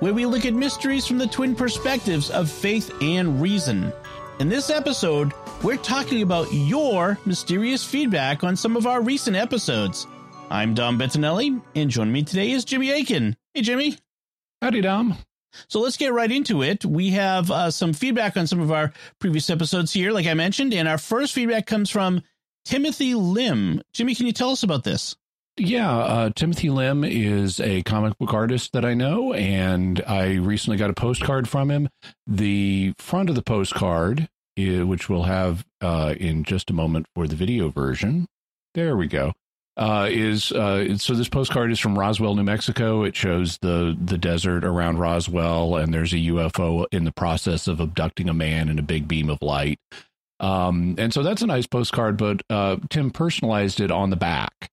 where we look at mysteries from the twin perspectives of faith and reason. In this episode, we're talking about your mysterious feedback on some of our recent episodes. I'm Dom Bettinelli, and joining me today is Jimmy Akin. Hey, Jimmy. Howdy, Dom. So let's get right into it. We have uh, some feedback on some of our previous episodes here, like I mentioned, and our first feedback comes from Timothy Lim. Jimmy, can you tell us about this? Yeah, uh, Timothy Lim is a comic book artist that I know, and I recently got a postcard from him. The front of the postcard, which we'll have uh, in just a moment for the video version, there we go. Uh, is uh, so this postcard is from Roswell, New Mexico. It shows the the desert around Roswell, and there's a UFO in the process of abducting a man in a big beam of light. Um, and so that's a nice postcard, but uh, Tim personalized it on the back.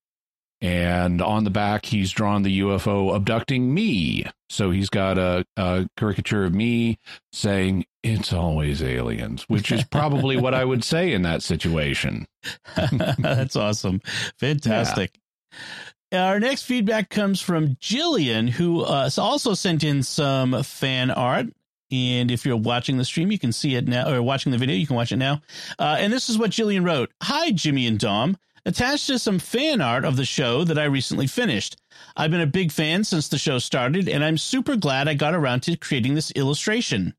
And on the back, he's drawn the UFO abducting me. So he's got a, a caricature of me saying, It's always aliens, which is probably what I would say in that situation. That's awesome. Fantastic. Yeah. Our next feedback comes from Jillian, who uh, also sent in some fan art. And if you're watching the stream, you can see it now, or watching the video, you can watch it now. Uh, and this is what Jillian wrote Hi, Jimmy and Dom. Attached to some fan art of the show that I recently finished. I've been a big fan since the show started, and I'm super glad I got around to creating this illustration.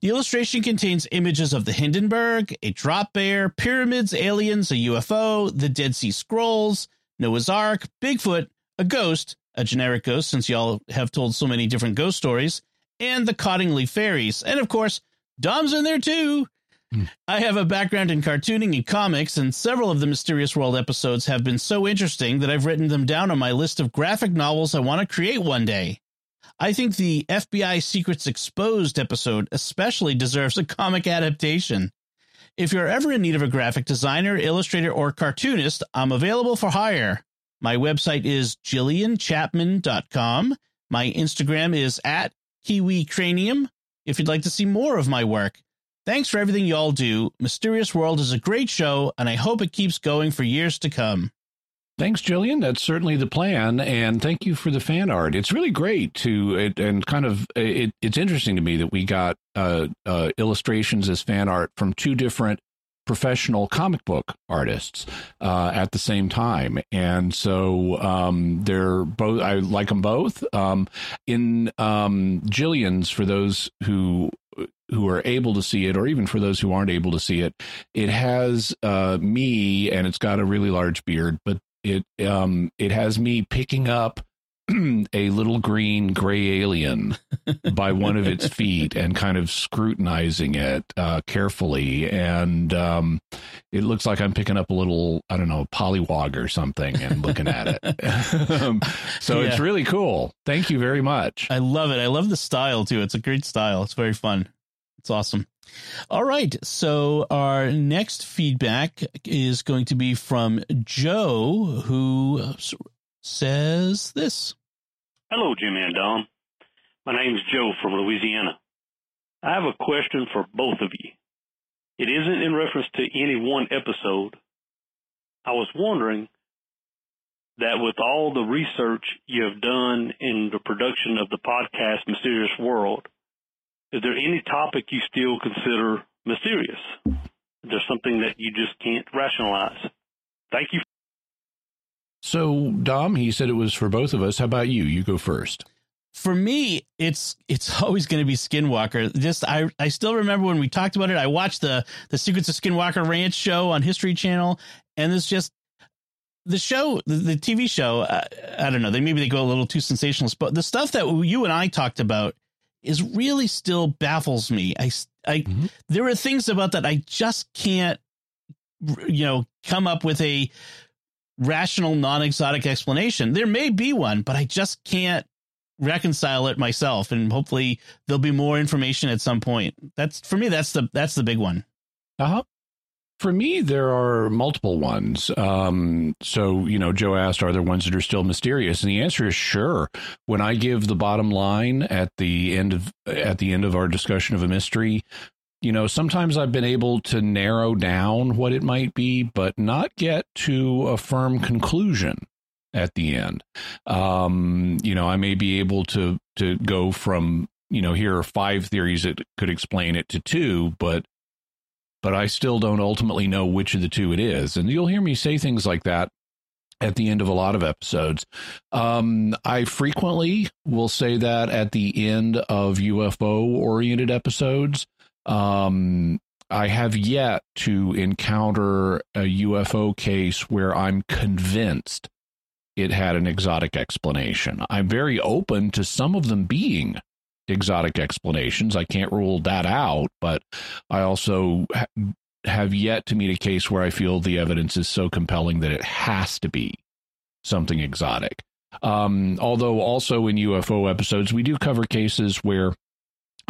The illustration contains images of the Hindenburg, a drop bear, pyramids, aliens, a UFO, the Dead Sea Scrolls, Noah's Ark, Bigfoot, a ghost, a generic ghost since y'all have told so many different ghost stories, and the Cottingley fairies. And of course, Dom's in there too. Mm. I have a background in cartooning and comics, and several of the Mysterious World episodes have been so interesting that I've written them down on my list of graphic novels I want to create one day. I think the FBI Secrets Exposed episode especially deserves a comic adaptation. If you're ever in need of a graphic designer, illustrator, or cartoonist, I'm available for hire. My website is jillianchapman.com. My Instagram is at Kiwi Cranium. If you'd like to see more of my work, thanks for everything y'all do. Mysterious World is a great show, and I hope it keeps going for years to come. Thanks, Jillian. That's certainly the plan, and thank you for the fan art. It's really great to it, and kind of it, it's interesting to me that we got uh, uh, illustrations as fan art from two different professional comic book artists uh, at the same time, and so um, they're both. I like them both. Um, in um, Jillian's, for those who who are able to see it, or even for those who aren't able to see it, it has uh, me, and it's got a really large beard, but it um, it has me picking up a little green gray alien by one of its feet and kind of scrutinizing it uh, carefully. And um, it looks like I'm picking up a little, I don't know, polywog or something and looking at it. um, so yeah. it's really cool. Thank you very much. I love it. I love the style too. It's a great style. It's very fun. It's awesome. All right. So our next feedback is going to be from Joe, who says this. Hello, Jimmy and Dom. My name is Joe from Louisiana. I have a question for both of you. It isn't in reference to any one episode. I was wondering that with all the research you have done in the production of the podcast Mysterious World, is there any topic you still consider mysterious? Is there something that you just can't rationalize? Thank you. So, Dom, he said it was for both of us. How about you? You go first. For me, it's it's always going to be Skinwalker. Just I I still remember when we talked about it. I watched the the Secrets of Skinwalker Ranch show on History Channel, and it's just the show, the, the TV show. Uh, I don't know. They maybe they go a little too sensationalist, but the stuff that you and I talked about is really still baffles me. I I mm-hmm. there are things about that I just can't you know come up with a rational, non exotic explanation. There may be one, but I just can't reconcile it myself, and hopefully there'll be more information at some point. That's for me. That's the that's the big one. Uh huh. For me, there are multiple ones. Um, so, you know, Joe asked, are there ones that are still mysterious? And the answer is sure. When I give the bottom line at the end of at the end of our discussion of a mystery, you know, sometimes I've been able to narrow down what it might be, but not get to a firm conclusion at the end. Um, you know, I may be able to to go from, you know, here are five theories that could explain it to two, but but I still don't ultimately know which of the two it is. And you'll hear me say things like that at the end of a lot of episodes. Um, I frequently will say that at the end of UFO oriented episodes. Um, I have yet to encounter a UFO case where I'm convinced it had an exotic explanation. I'm very open to some of them being exotic explanations. I can't rule that out, but I also ha- have yet to meet a case where I feel the evidence is so compelling that it has to be something exotic. Um, although also in UFO episodes, we do cover cases where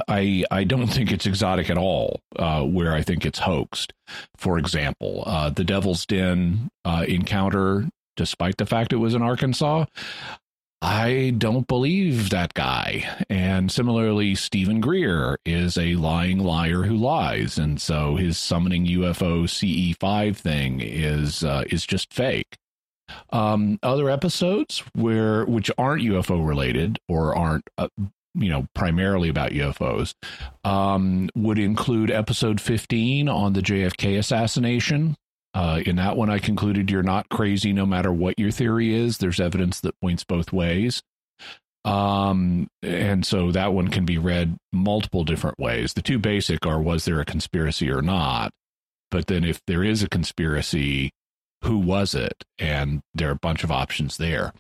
I I don't think it's exotic at all. Uh, where I think it's hoaxed. For example, uh, the Devil's Den uh, encounter, despite the fact it was in Arkansas, I don't believe that guy. And similarly, Steven Greer is a lying liar who lies, and so his summoning UFO CE5 thing is uh, is just fake. Um, other episodes where which aren't UFO related or aren't uh, you know primarily about UFOs um, would include episode 15 on the JFK assassination uh, in that one, I concluded you're not crazy no matter what your theory is. There's evidence that points both ways. Um, and so that one can be read multiple different ways. The two basic are was there a conspiracy or not? But then if there is a conspiracy, who was it? And there are a bunch of options there.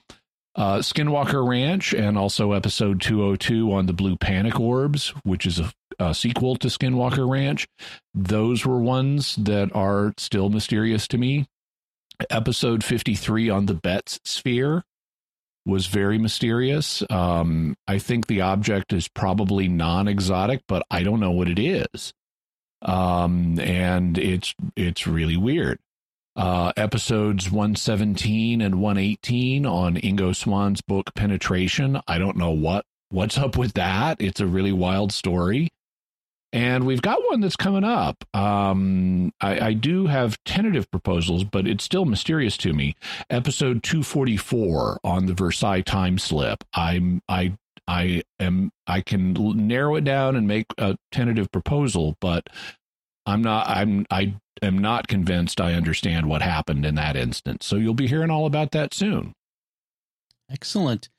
Uh, Skinwalker Ranch and also episode 202 on the Blue Panic Orbs, which is a, a, sequel to Skinwalker Ranch. Those were ones that are still mysterious to me. Episode 53 on the Betz Sphere was very mysterious. Um, I think the object is probably non exotic, but I don't know what it is. Um, and it's it's really weird uh, episodes 117 and 118 on Ingo Swann's book Penetration. I don't know what what's up with that. It's a really wild story. And we've got one that's coming up. Um, I, I, do have tentative proposals, but it's still mysterious to me. Episode 244 on the Versailles time slip. I'm I I am I can narrow it down and make a tentative proposal, but I'm not I'm I am not convinced I understand what happened in that instance. So you'll be hearing all about that soon. Excellent.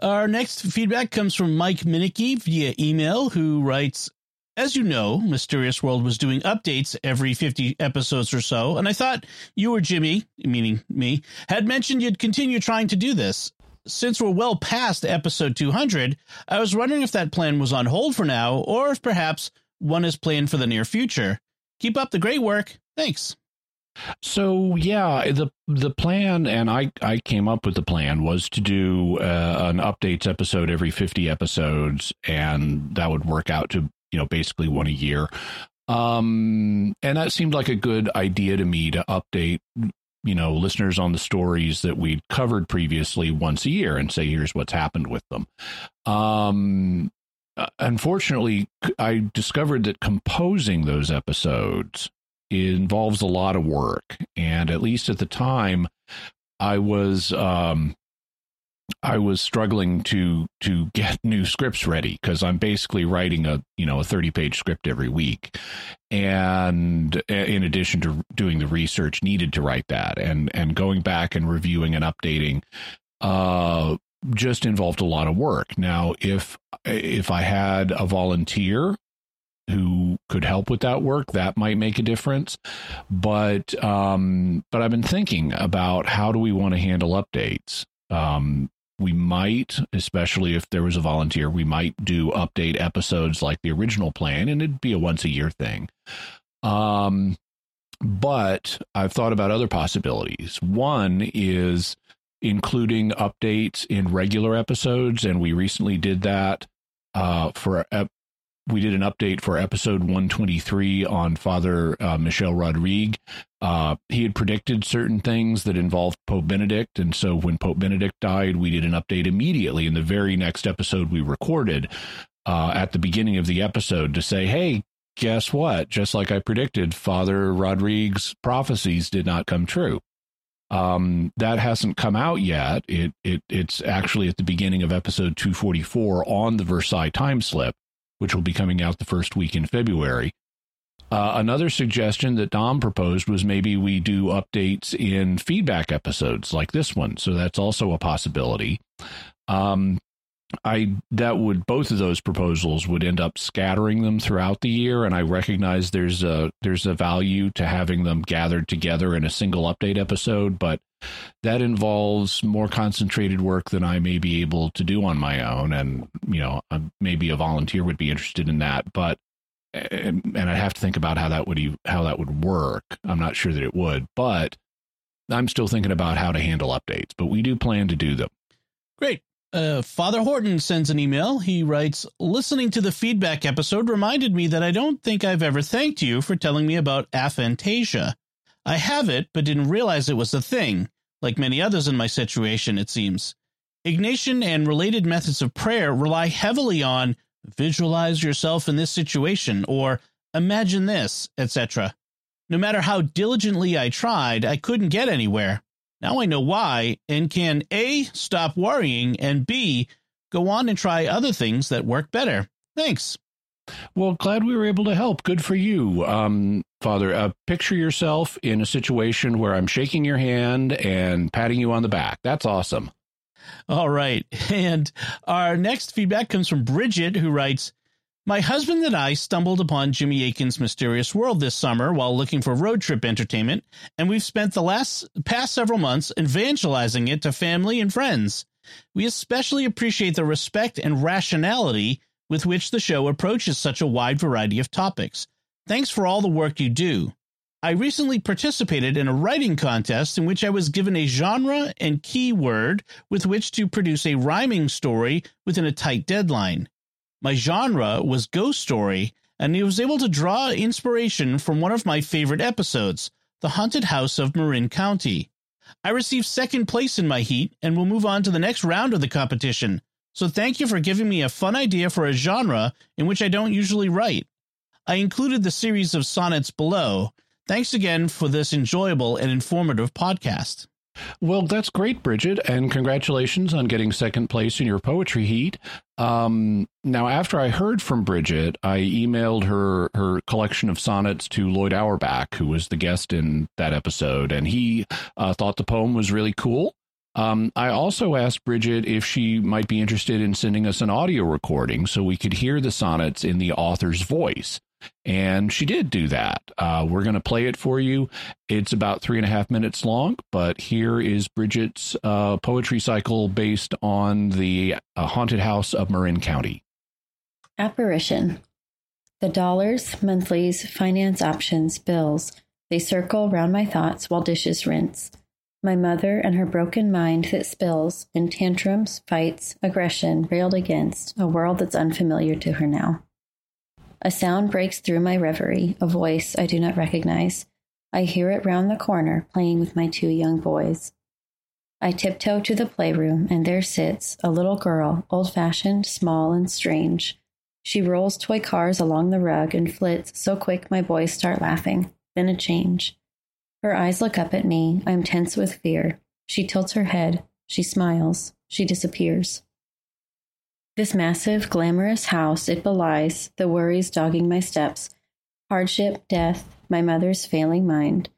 Our next feedback comes from Mike Minicky via email, who writes, as you know, Mysterious World was doing updates every 50 episodes or so, and I thought you or Jimmy, meaning me, had mentioned you'd continue trying to do this. Since we're well past episode 200, I was wondering if that plan was on hold for now, or if perhaps one is planned for the near future. Keep up the great work. Thanks. So yeah, the the plan, and I I came up with the plan was to do uh, an updates episode every fifty episodes, and that would work out to you know basically one a year. Um, and that seemed like a good idea to me to update you know listeners on the stories that we'd covered previously once a year and say here's what's happened with them. Um, uh, unfortunately, I discovered that composing those episodes involves a lot of work, and at least at the time, I was um, I was struggling to to get new scripts ready because I'm basically writing a you know a 30 page script every week, and in addition to doing the research needed to write that, and and going back and reviewing and updating uh just involved a lot of work. Now, if if I had a volunteer who could help with that work, that might make a difference. But um, but I've been thinking about how do we want to handle updates. Um, we might, especially if there was a volunteer, we might do update episodes like the original plan, and it'd be a once a year thing. Um, but I've thought about other possibilities. One is including updates in regular episodes, and we recently did that uh, for we did an update for episode 123 on Father uh, Michel Rodrigue. Uh, he had predicted certain things that involved Pope Benedict. And so when Pope Benedict died, we did an update immediately in the very next episode we recorded uh, at the beginning of the episode to say, hey, guess what? Just like I predicted, Father Rodrigue's prophecies did not come true. Um, that hasn't come out yet. It, it it's actually at the beginning of episode 244 on the Versailles time slip, which will be coming out the first week in February. Uh, another suggestion that Dom proposed was maybe we do updates in feedback episodes like this one. So that's also a possibility. Um, I that would both of those proposals would end up scattering them throughout the year, and I recognize there's a there's a value to having them gathered together in a single update episode, but that involves more concentrated work than I may be able to do on my own, and you know uh, maybe a volunteer would be interested in that, but and, and I have to think about how that would how that would work. I'm not sure that it would, but I'm still thinking about how to handle updates, but we do plan to do them. Great. Uh, Father Horton sends an email. He writes, Listening to the feedback episode reminded me that I don't think I've ever thanked you for telling me about aphantasia. I have it, but didn't realize it was a thing, like many others in my situation, it seems. Ignatian and related methods of prayer rely heavily on visualize yourself in this situation or imagine this, etc. No matter how diligently I tried, I couldn't get anywhere. Now I know why and can A, stop worrying, and B, go on and try other things that work better. Thanks. Well, glad we were able to help. Good for you, um, Father. Uh, picture yourself in a situation where I'm shaking your hand and patting you on the back. That's awesome. All right. And our next feedback comes from Bridget, who writes my husband and I stumbled upon Jimmy Akin's Mysterious World this summer while looking for road trip entertainment, and we've spent the last past several months evangelizing it to family and friends. We especially appreciate the respect and rationality with which the show approaches such a wide variety of topics. Thanks for all the work you do. I recently participated in a writing contest in which I was given a genre and keyword with which to produce a rhyming story within a tight deadline. My genre was ghost story, and I was able to draw inspiration from one of my favorite episodes, The Haunted House of Marin County. I received second place in my heat and will move on to the next round of the competition. So thank you for giving me a fun idea for a genre in which I don't usually write. I included the series of sonnets below. Thanks again for this enjoyable and informative podcast. Well, that's great, Bridget, and congratulations on getting second place in your poetry heat. Um, now, after I heard from Bridget, I emailed her her collection of sonnets to Lloyd Auerbach, who was the guest in that episode, and he uh, thought the poem was really cool. Um, I also asked Bridget if she might be interested in sending us an audio recording so we could hear the sonnets in the author's voice. And she did do that. Uh, we're going to play it for you. It's about three and a half minutes long, but here is Bridget's uh, poetry cycle based on the uh, haunted house of Marin County. Apparition. The dollars, monthlies, finance options, bills, they circle round my thoughts while dishes rinse. My mother and her broken mind that spills in tantrums, fights, aggression, railed against a world that's unfamiliar to her now. A sound breaks through my reverie, a voice I do not recognize. I hear it round the corner, playing with my two young boys. I tiptoe to the playroom, and there sits a little girl, old fashioned, small, and strange. She rolls toy cars along the rug and flits so quick my boys start laughing. Then a change. Her eyes look up at me. I am tense with fear. She tilts her head. She smiles. She disappears. This massive, glamorous house, it belies the worries dogging my steps hardship, death, my mother's failing mind.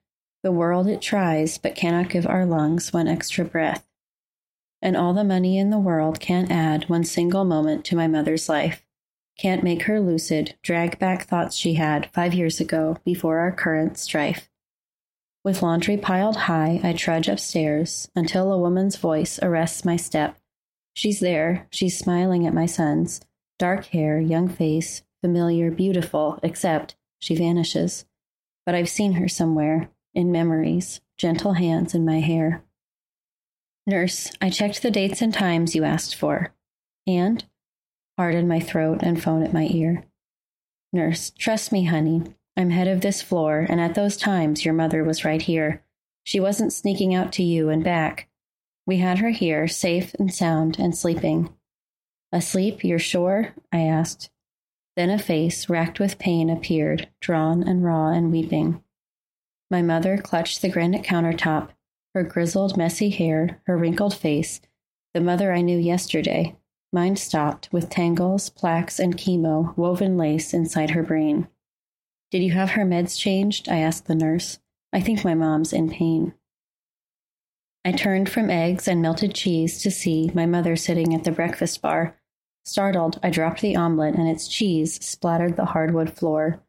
The world it tries, but cannot give our lungs one extra breath. And all the money in the world can't add one single moment to my mother's life, can't make her lucid, drag back thoughts she had five years ago before our current strife. With laundry piled high, I trudge upstairs until a woman's voice arrests my step She's there. She's smiling at my sons. Dark hair, young face, familiar, beautiful, except she vanishes. But I've seen her somewhere, in memories, gentle hands in my hair. Nurse, I checked the dates and times you asked for. And? Heart in my throat and phone at my ear. Nurse, trust me, honey. I'm head of this floor, and at those times your mother was right here. She wasn't sneaking out to you and back. We had her here, safe and sound and sleeping. Asleep, you're sure? I asked. Then a face, racked with pain, appeared, drawn and raw and weeping. My mother clutched the granite countertop, her grizzled, messy hair, her wrinkled face, the mother I knew yesterday. Mine stopped, with tangles, plaques, and chemo woven lace inside her brain. Did you have her meds changed? I asked the nurse. I think my mom's in pain. I turned from eggs and melted cheese to see my mother sitting at the breakfast bar. Startled, I dropped the omelet and its cheese splattered the hardwood floor.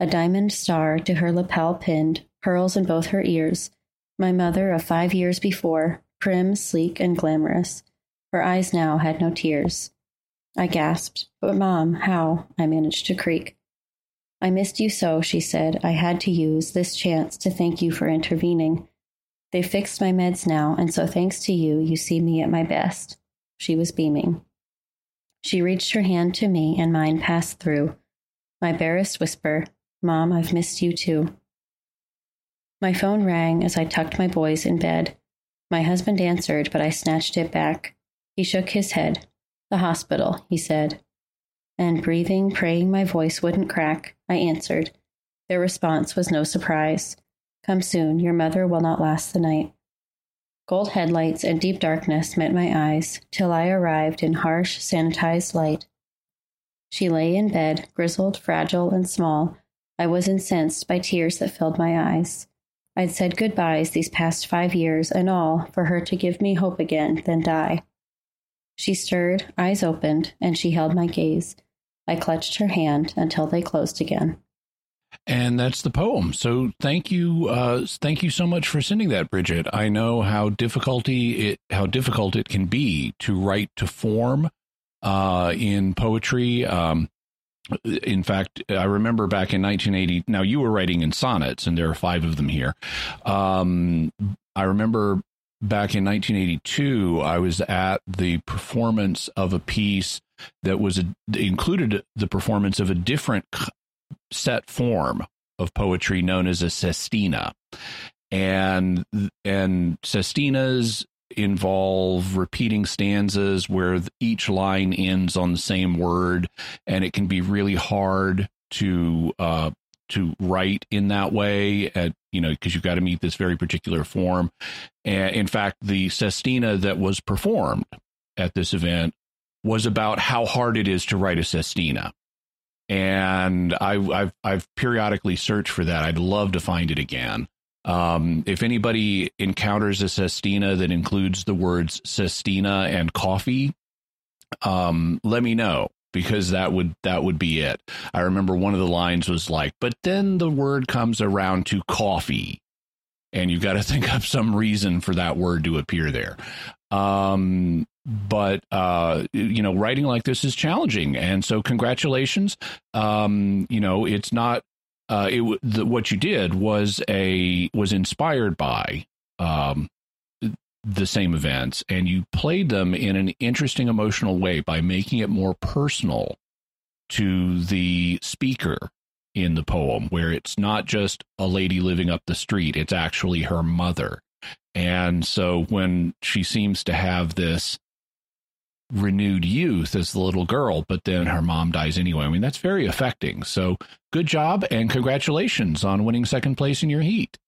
A diamond star to her lapel pinned, pearls in both her ears. My mother of five years before, prim, sleek, and glamorous. Her eyes now had no tears. I gasped, But, Mom, how? I managed to creak. I missed you so, she said. I had to use this chance to thank you for intervening. They fixed my meds now, and so thanks to you, you see me at my best. She was beaming. She reached her hand to me, and mine passed through. My barest whisper, Mom, I've missed you too. My phone rang as I tucked my boys in bed. My husband answered, but I snatched it back. He shook his head. The hospital, he said and breathing, praying my voice wouldn't crack, I answered. Their response was no surprise. Come soon, your mother will not last the night. Gold headlights and deep darkness met my eyes till I arrived in harsh, sanitized light. She lay in bed, grizzled, fragile, and small. I was incensed by tears that filled my eyes. I'd said goodbyes these past five years and all for her to give me hope again, then die. She stirred, eyes opened, and she held my gaze. I clutched her hand until they closed again. And that's the poem. So thank you, uh, thank you so much for sending that, Bridget. I know how difficulty it how difficult it can be to write to form uh, in poetry. Um, in fact, I remember back in 1980. Now you were writing in sonnets, and there are five of them here. Um, I remember back in 1982, I was at the performance of a piece that was a, included the performance of a different set form of poetry known as a sestina, and and sestinas involve repeating stanzas where each line ends on the same word, and it can be really hard to uh, to write in that way at you know because you've got to meet this very particular form. And in fact the sestina that was performed at this event was about how hard it is to write a sestina and I, have I've periodically searched for that. I'd love to find it again. Um, if anybody encounters a sestina that includes the words sestina and coffee, um, let me know because that would that would be it. I remember one of the lines was like, "But then the word comes around to coffee." And you've got to think up some reason for that word to appear there. Um, but uh, you know, writing like this is challenging, and so congratulations. Um, you know, it's not uh, it the, what you did was a was inspired by um, the same events. And you played them in an interesting emotional way by making it more personal to the speaker in the poem where it's not just a lady living up the street. It's actually her mother and so when she seems to have this renewed youth as the little girl but then her mom dies anyway i mean that's very affecting. So good job and congratulations on winning second place in your heat.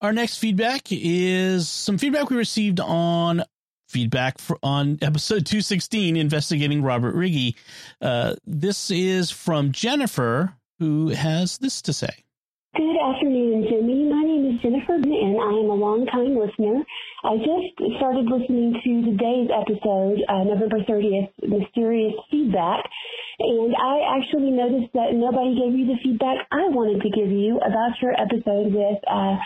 Our next feedback is some feedback we received on feedback for, on episode 216 investigating robert riggi uh, this is from jennifer who has this to say. Good afternoon jimmy my name jennifer and i am a longtime listener. I just started listening to today's episode uh, november 30th mysterious feedback and I actually noticed that nobody gave you the feedback I wanted to give you about your episode with uh,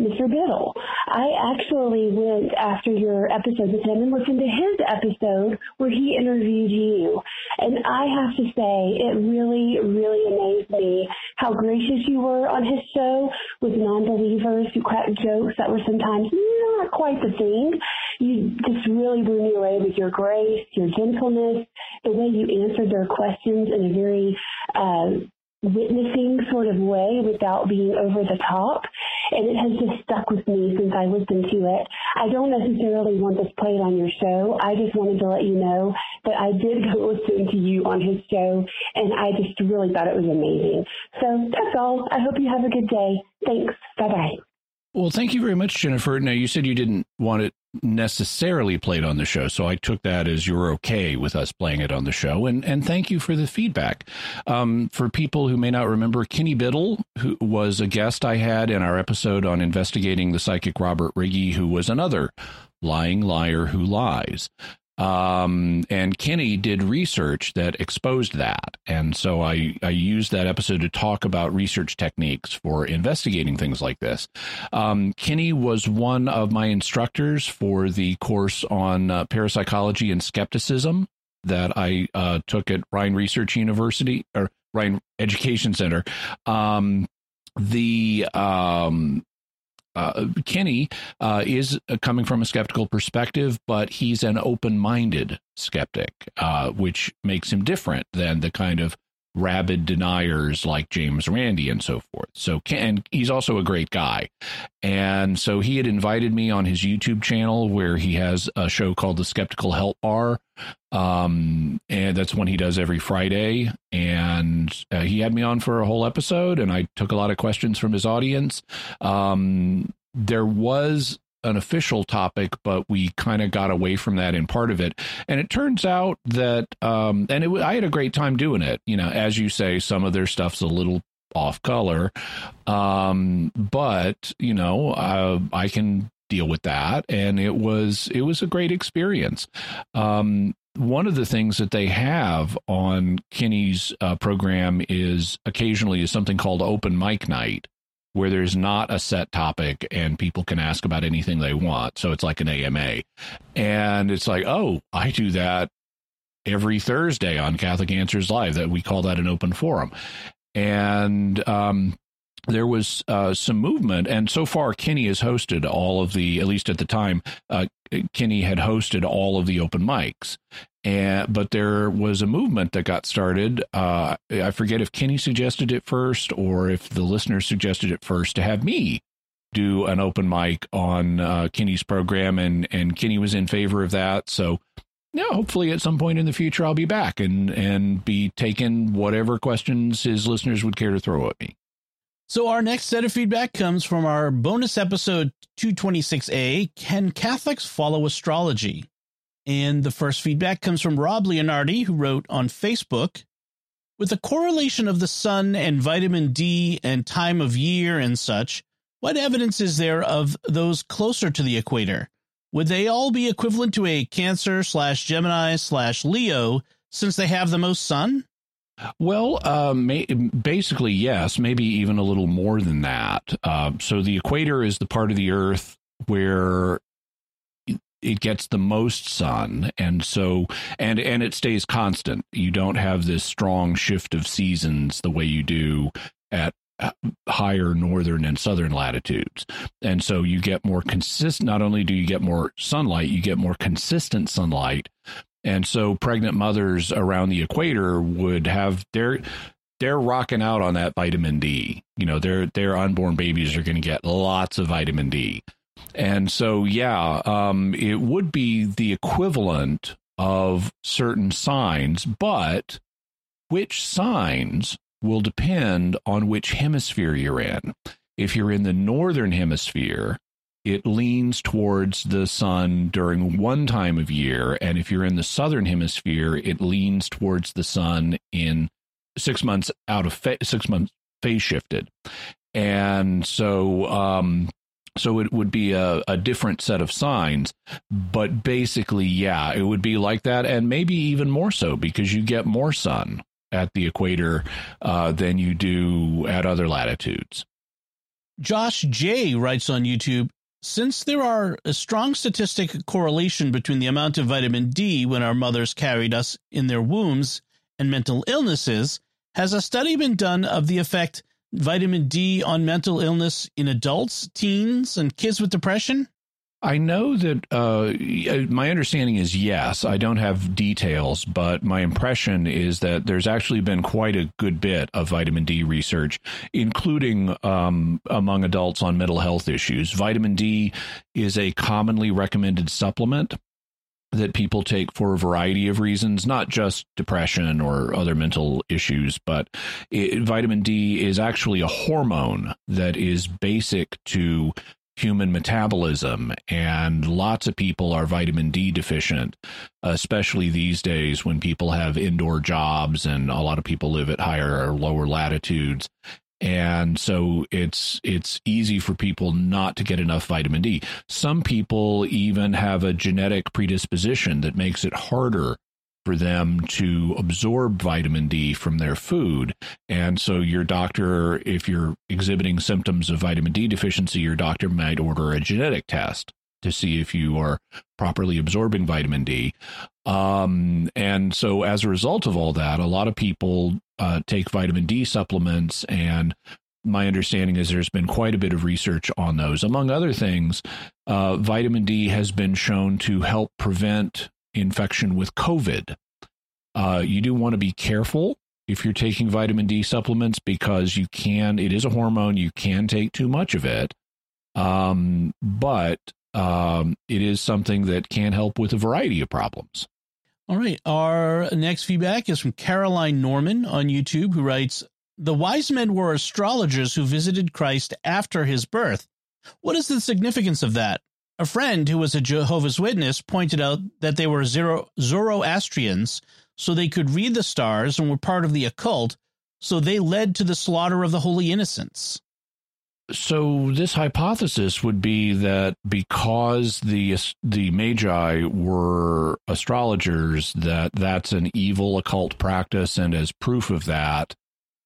Mr. Biddle. I actually went after your episode with him and listened to his episode where he interviewed you. And I have to say, it really, really amazed me how gracious you were on his show with non-believers who cracked jokes that were sometimes not quite the thing. you just really blew me away with your grace, your gentleness, the way you answered their questions in a very uh, witnessing sort of way without being over the top. And it has just stuck with me since I listened to it. I don't necessarily want this played on your show. I just wanted to let you know that I did go listen to you on his show and I just really thought it was amazing. So that's all. I hope you have a good day. Thanks. Bye bye. Well, thank you very much, Jennifer. Now, you said you didn't want it necessarily played on the show, so I took that as you're okay with us playing it on the show, and and thank you for the feedback. Um, for people who may not remember, Kenny Biddle, who was a guest I had in our episode on investigating the psychic Robert Riggi, who was another lying liar who lies. Um, and Kenny did research that exposed that. And so I, I used that episode to talk about research techniques for investigating things like this. Um, Kenny was one of my instructors for the course on uh, parapsychology and skepticism that I uh, took at Rhine Research University or Rhine Education Center. Um, the um, uh, Kenny uh, is coming from a skeptical perspective, but he's an open minded skeptic, uh, which makes him different than the kind of rabid deniers like James Randi and so forth. So, and he's also a great guy. And so he had invited me on his YouTube channel where he has a show called The Skeptical Help Bar. Um, and that's one he does every Friday. And uh, he had me on for a whole episode and I took a lot of questions from his audience. Um, there was an official topic, but we kind of got away from that in part of it. And it turns out that, um, and it, I had a great time doing it. You know, as you say, some of their stuff's a little off color, um, but you know, uh, I can deal with that, and it was it was a great experience. Um, one of the things that they have on Kenny's uh, program is occasionally is something called open mic night, where there's not a set topic and people can ask about anything they want. So it's like an AMA. And it's like, oh, I do that every Thursday on Catholic Answers Live that we call that an open forum. And um, there was uh, some movement, and so far Kenny has hosted all of the, at least at the time, uh, Kenny had hosted all of the open mics, and but there was a movement that got started. Uh, I forget if Kenny suggested it first or if the listeners suggested it first to have me do an open mic on uh, Kenny's program, and and Kenny was in favor of that. So yeah, hopefully at some point in the future I'll be back and and be taking whatever questions his listeners would care to throw at me. So our next set of feedback comes from our bonus episode 226A, Can Catholics Follow Astrology? And the first feedback comes from Rob Leonardi, who wrote on Facebook, with the correlation of the sun and vitamin D and time of year and such, what evidence is there of those closer to the equator? Would they all be equivalent to a Cancer slash Gemini slash Leo since they have the most sun? Well, uh, may, basically, yes, maybe even a little more than that. Uh, so the equator is the part of the Earth where it gets the most sun and so and and it stays constant you don't have this strong shift of seasons the way you do at uh, higher northern and southern latitudes and so you get more consistent not only do you get more sunlight you get more consistent sunlight and so pregnant mothers around the equator would have their they're rocking out on that vitamin D. You know, their their unborn babies are going to get lots of vitamin D. And so yeah, um, it would be the equivalent of certain signs, but which signs will depend on which hemisphere you're in. If you're in the northern hemisphere, it leans towards the sun during one time of year. And if you're in the southern hemisphere, it leans towards the sun in six months out of fa- six months phase shifted. And so, um, so it would be a, a different set of signs, but basically, yeah, it would be like that, and maybe even more so because you get more sun at the equator uh, than you do at other latitudes. Josh J writes on YouTube since there are a strong statistic correlation between the amount of vitamin D when our mothers carried us in their wombs and mental illnesses, has a study been done of the effect vitamin D on mental illness in adults, teens, and kids with depression? I know that uh, my understanding is yes. I don't have details, but my impression is that there's actually been quite a good bit of vitamin D research, including um, among adults on mental health issues. Vitamin D is a commonly recommended supplement that people take for a variety of reasons, not just depression or other mental issues, but it, vitamin D is actually a hormone that is basic to human metabolism. And lots of people are vitamin D deficient, especially these days when people have indoor jobs and a lot of people live at higher or lower latitudes and so it's it's easy for people not to get enough vitamin D. Some people even have a genetic predisposition that makes it harder for them to absorb vitamin D from their food. And so your doctor if you're exhibiting symptoms of vitamin D deficiency, your doctor might order a genetic test to see if you are properly absorbing vitamin D. Um, and so, as a result of all that, a lot of people uh, take vitamin D supplements. And my understanding is there's been quite a bit of research on those. Among other things, uh, vitamin D has been shown to help prevent infection with COVID. Uh, you do want to be careful if you're taking vitamin D supplements because you can, it is a hormone, you can take too much of it. Um, but um, it is something that can help with a variety of problems. All right. Our next feedback is from Caroline Norman on YouTube, who writes The wise men were astrologers who visited Christ after his birth. What is the significance of that? A friend who was a Jehovah's Witness pointed out that they were Zoroastrians, so they could read the stars and were part of the occult, so they led to the slaughter of the holy innocents. So this hypothesis would be that because the the magi were astrologers, that that's an evil occult practice, and as proof of that,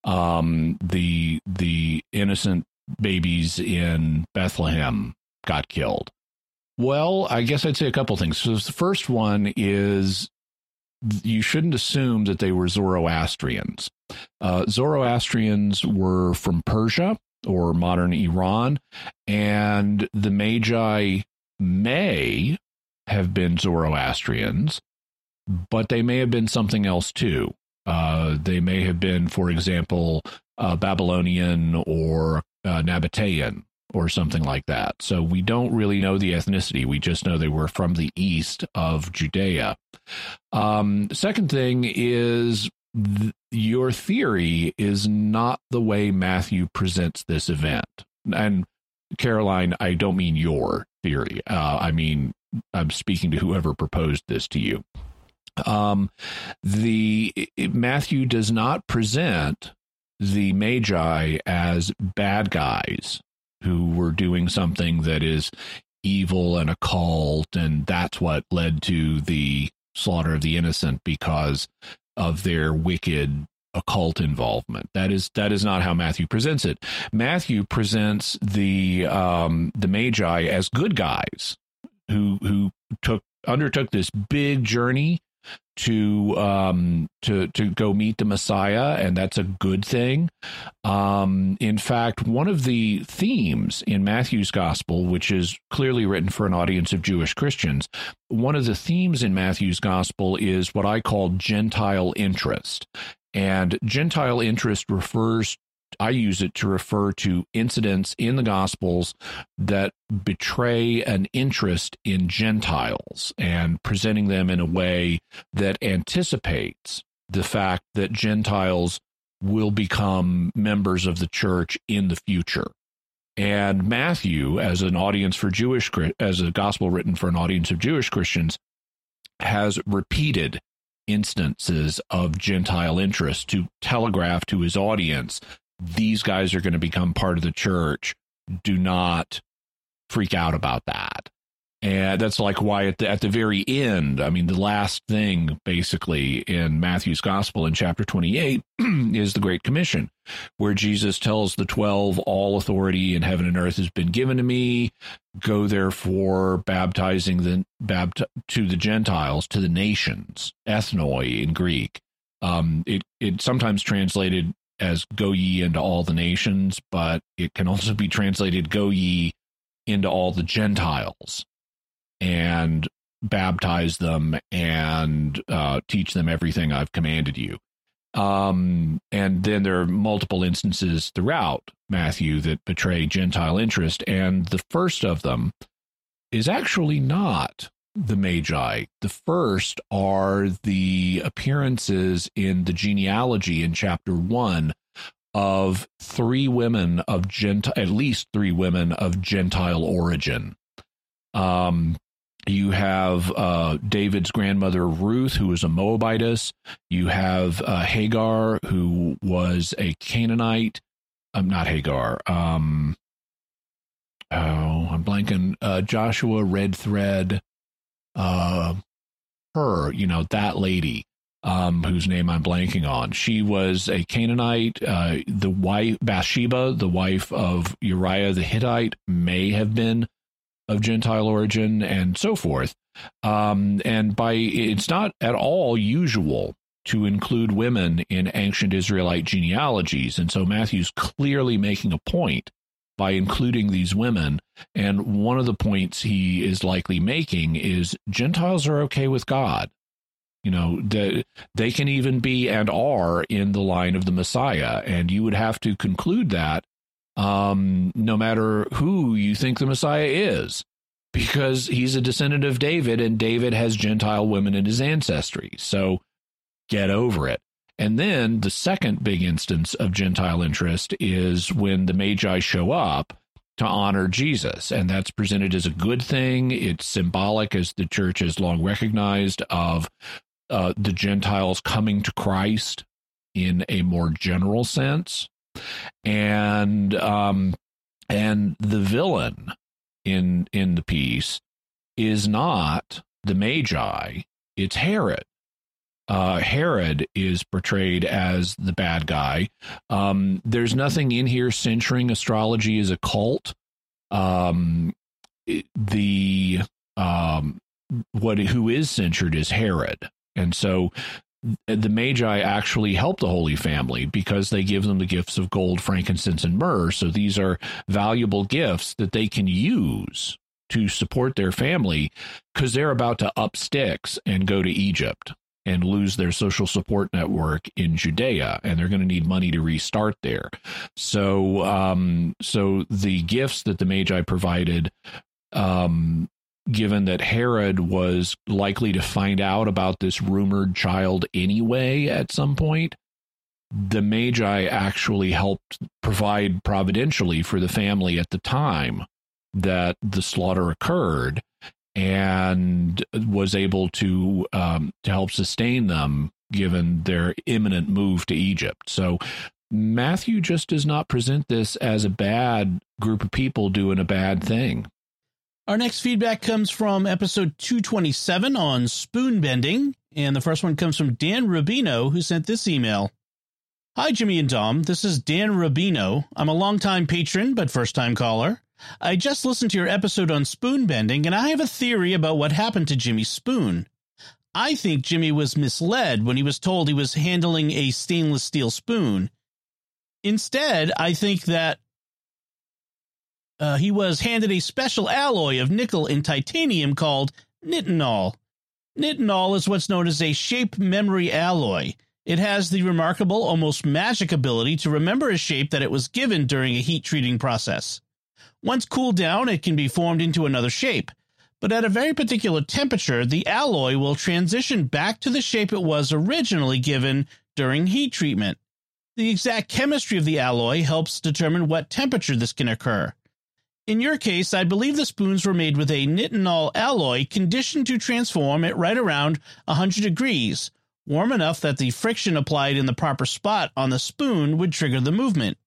um, the the innocent babies in Bethlehem got killed. Well, I guess I'd say a couple things. So the first one is you shouldn't assume that they were Zoroastrians. Uh, Zoroastrians were from Persia or modern Iran. And the Magi may have been Zoroastrians, but they may have been something else too. Uh, they may have been, for example, uh, Babylonian or uh, Nabatean or something like that. So we don't really know the ethnicity. We just know they were from the east of Judea. Um, second thing is th- your theory is not the way Matthew presents this event. And Caroline, I don't mean your theory. Uh, I mean, I'm speaking to whoever proposed this to you. Um, the Matthew does not present the Magi as bad guys who were doing something that is evil and occult, and that's what led to the slaughter of the innocent because of their wicked occult involvement. That is that is not how Matthew presents it. Matthew presents the um, the Magi as good guys who who took undertook this big journey to um to to go meet the Messiah and that's a good thing. Um in fact one of the themes in Matthew's gospel which is clearly written for an audience of Jewish Christians, one of the themes in Matthew's gospel is what I call gentile interest. And Gentile interest refers I use it to refer to incidents in the Gospels that betray an interest in Gentiles and presenting them in a way that anticipates the fact that Gentiles will become members of the church in the future. And Matthew, as an audience for Jewish, as a gospel written for an audience of Jewish Christians, has repeated instances of Gentile interest to telegraph to his audience these guys are going to become part of the church. Do not freak out about that. And that's like why at the, at the very end, I mean, the last thing basically in Matthew's gospel in chapter 28 is the Great Commission, where Jesus tells the 12, All authority in heaven and earth has been given to me. Go therefore, baptizing the bapt- to the Gentiles, to the nations, ethnoi in Greek. Um, it, it sometimes translated as go ye into all the nations, but it can also be translated go ye into all the Gentiles. and baptize them and uh, teach them everything I've commanded you. Um, and then there are multiple instances throughout Matthew that betray Gentile interest. And the first of them is actually not the Magi. The first are the appearances in the genealogy in chapter one of three women of Gentile, at least three women of Gentile origin. Um, you have uh, David's grandmother Ruth, who was a Moabitess. You have uh, Hagar, who was a Canaanite. I'm um, not Hagar. Um, oh, I'm blanking. Uh, Joshua Red Thread. Uh, her, you know, that lady, um, whose name I'm blanking on. She was a Canaanite. Uh, the wife Bathsheba, the wife of Uriah the Hittite, may have been of Gentile origin and so forth. Um, and by it's not at all usual to include women in ancient Israelite genealogies. And so Matthew's clearly making a point by including these women. And one of the points he is likely making is Gentiles are okay with God. You know, they, they can even be and are in the line of the Messiah. And you would have to conclude that um, no matter who you think the Messiah is, because he's a descendant of David and David has Gentile women in his ancestry. So get over it. And then the second big instance of Gentile interest is when the Magi show up to honor Jesus. And that's presented as a good thing. It's symbolic, as the church has long recognized, of uh, the Gentiles coming to Christ in a more general sense and um, and the villain in in the piece is not the Magi; it's Herod. Uh, Herod is portrayed as the bad guy. Um, there's nothing in here censuring astrology as a cult. Um, the um, what who is censured is Herod, and so the Magi actually help the Holy Family because they give them the gifts of gold, frankincense, and myrrh. So these are valuable gifts that they can use to support their family because they're about to up sticks and go to Egypt and lose their social support network in Judea, and they're going to need money to restart there. So, um, so the gifts that the Magi provided um, given that Herod was likely to find out about this rumored child anyway at some point, the Magi actually helped provide providentially for the family at the time that the slaughter occurred and was able to um, to help sustain them given their imminent move to Egypt. So Matthew just does not present this as a bad group of people doing a bad thing. Our next feedback comes from episode 227 on spoon bending. And the first one comes from Dan Rubino, who sent this email. Hi, Jimmy and Dom. This is Dan Rubino. I'm a longtime patron, but first time caller. I just listened to your episode on spoon bending, and I have a theory about what happened to Jimmy's spoon. I think Jimmy was misled when he was told he was handling a stainless steel spoon. Instead, I think that uh, he was handed a special alloy of nickel and titanium called nitinol. Nitinol is what's known as a shape memory alloy. It has the remarkable, almost magic ability to remember a shape that it was given during a heat treating process. Once cooled down, it can be formed into another shape. But at a very particular temperature, the alloy will transition back to the shape it was originally given during heat treatment. The exact chemistry of the alloy helps determine what temperature this can occur. In your case, I believe the spoons were made with a nitinol alloy conditioned to transform at right around 100 degrees, warm enough that the friction applied in the proper spot on the spoon would trigger the movement.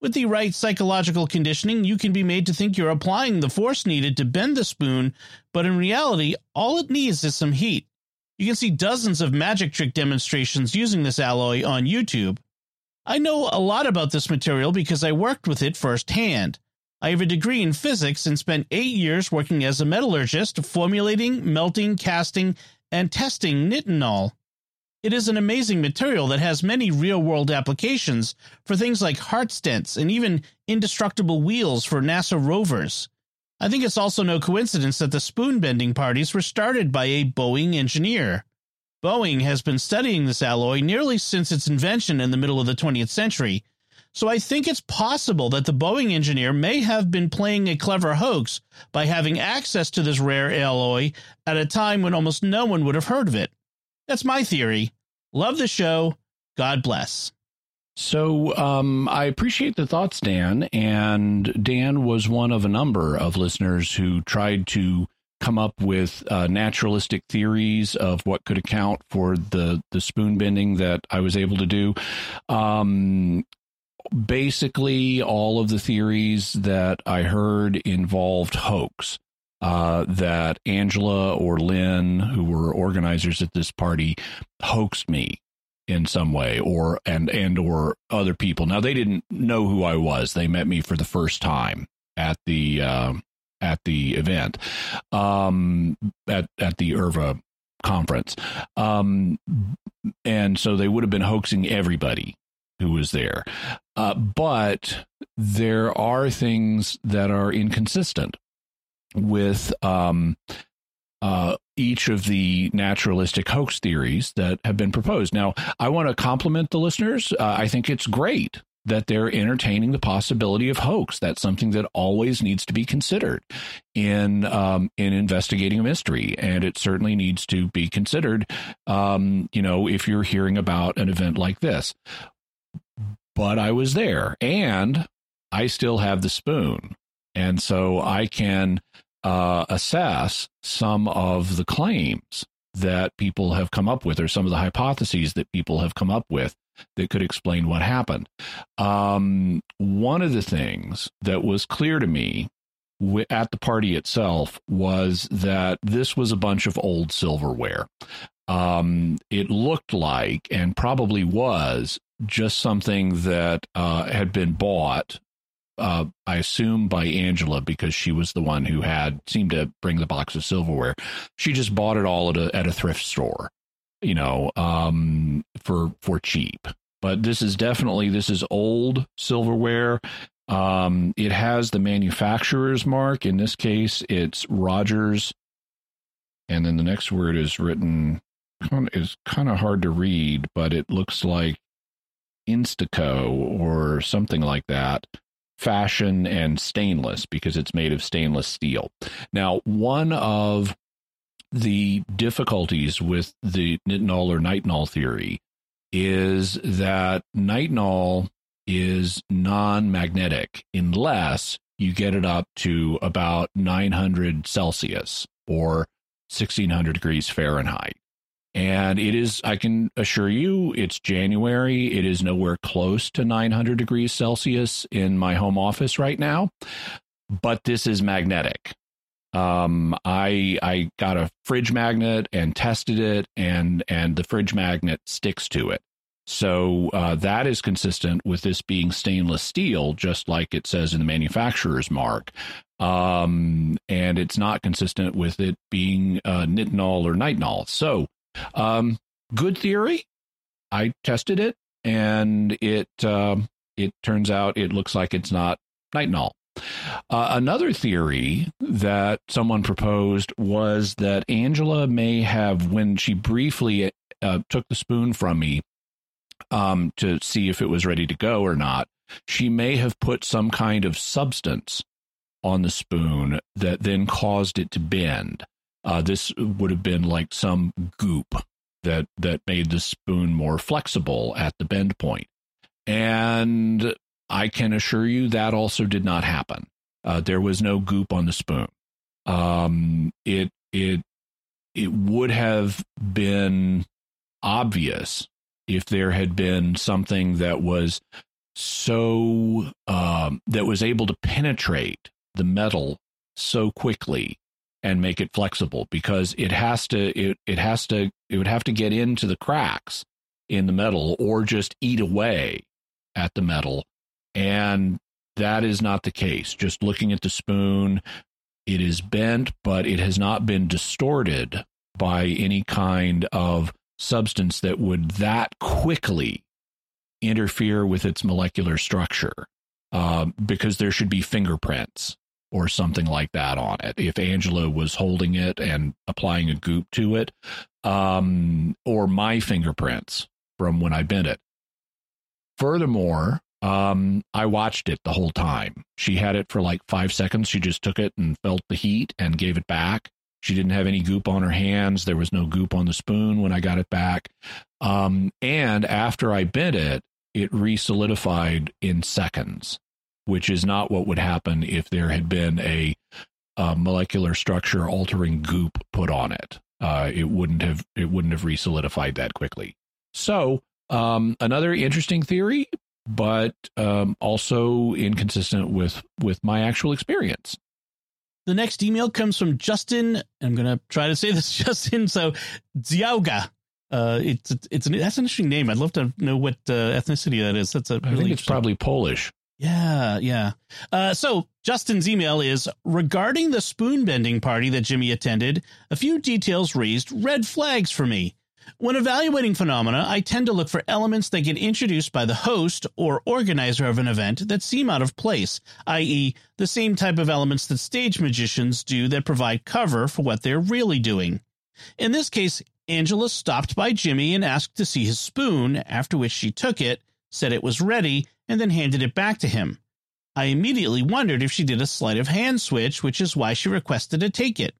With the right psychological conditioning, you can be made to think you're applying the force needed to bend the spoon, but in reality, all it needs is some heat. You can see dozens of magic trick demonstrations using this alloy on YouTube. I know a lot about this material because I worked with it firsthand. I have a degree in physics and spent eight years working as a metallurgist, formulating, melting, casting, and testing nitinol. It is an amazing material that has many real world applications for things like heart stents and even indestructible wheels for NASA rovers. I think it's also no coincidence that the spoon bending parties were started by a Boeing engineer. Boeing has been studying this alloy nearly since its invention in the middle of the 20th century, so I think it's possible that the Boeing engineer may have been playing a clever hoax by having access to this rare alloy at a time when almost no one would have heard of it. That's my theory. Love the show. God bless. So um, I appreciate the thoughts, Dan. And Dan was one of a number of listeners who tried to come up with uh, naturalistic theories of what could account for the the spoon bending that I was able to do. Um, basically, all of the theories that I heard involved hoax. Uh, that Angela or Lynn, who were organizers at this party, hoaxed me in some way or and and or other people. Now they didn't know who i was. They met me for the first time at the uh, at the event um at at the IRVA conference. Um and so they would have been hoaxing everybody who was there. Uh, but there are things that are inconsistent with um uh, each of the naturalistic hoax theories that have been proposed. Now, I want to compliment the listeners. Uh, I think it's great that they're entertaining the possibility of hoax. That's something that always needs to be considered in um, in investigating a mystery, and it certainly needs to be considered. Um, you know, if you're hearing about an event like this, but I was there, and I still have the spoon, and so I can uh, assess some of the claims that people have come up with or some of the hypotheses that people have come up with that could explain what happened. Um, one of the things that was clear to me at the party itself was that this was a bunch of old silverware. Um, it looked like, and probably was, just something that uh, had been bought uh, I assume by Angela because she was the one who had seemed to bring the box of silverware. She just bought it all at a at a thrift store, you know, um, for for cheap. But this is definitely this is old silverware. Um, it has the manufacturer's mark. In this case, it's Rogers, and then the next word is written is kind of hard to read, but it looks like Instaco or something like that fashion and stainless because it's made of stainless steel. Now, one of the difficulties with the nitinol or nitinol theory is that nitinol is non-magnetic unless you get it up to about 900 Celsius or 1600 degrees Fahrenheit. And it is, I can assure you, it's January. It is nowhere close to 900 degrees Celsius in my home office right now, but this is magnetic. Um, I I got a fridge magnet and tested it, and and the fridge magnet sticks to it. So uh, that is consistent with this being stainless steel, just like it says in the manufacturer's mark. Um, and it's not consistent with it being uh, nitinol or nitinol. So um, good theory. I tested it, and it um, it turns out it looks like it's not nitinol. Uh, another theory that someone proposed was that Angela may have, when she briefly uh, took the spoon from me um, to see if it was ready to go or not, she may have put some kind of substance on the spoon that then caused it to bend. Uh, this would have been like some goop that that made the spoon more flexible at the bend point. And I can assure you that also did not happen. Uh, there was no goop on the spoon. Um, it it it would have been obvious if there had been something that was so um, that was able to penetrate the metal so quickly and make it flexible because it has to it, it has to it would have to get into the cracks in the metal or just eat away at the metal. And that is not the case. Just looking at the spoon it is bent but it has not been distorted by any kind of substance that would that quickly interfere with its molecular structure uh, because there should be fingerprints or something like that on it. If Angela was holding it and applying a goop to it, um, or my fingerprints from when I bent it. Furthermore, um, I watched it the whole time. She had it for like five seconds. She just took it and felt the heat and gave it back. She didn't have any goop on her hands. There was no goop on the spoon when I got it back. Um, and after I bent it, it re-solidified in seconds, which is not what would happen if there had been a, a molecular structure altering goop put on it. Uh, it wouldn't have it wouldn't have re-solidified that quickly. So um, another interesting theory, but um, also inconsistent with with my actual experience. The next email comes from Justin. I'm going to try to say this, Justin. So, Ziauga. Uh, it's it's an, that's an interesting name. I'd love to know what uh, ethnicity that is. That's a really I think it's probably Polish. Yeah, yeah. Uh, so Justin's email is regarding the spoon bending party that Jimmy attended. A few details raised red flags for me. When evaluating phenomena, I tend to look for elements that get introduced by the host or organizer of an event that seem out of place, i.e., the same type of elements that stage magicians do that provide cover for what they're really doing. In this case, Angela stopped by Jimmy and asked to see his spoon, after which she took it, said it was ready, and then handed it back to him. I immediately wondered if she did a sleight of hand switch, which is why she requested to take it.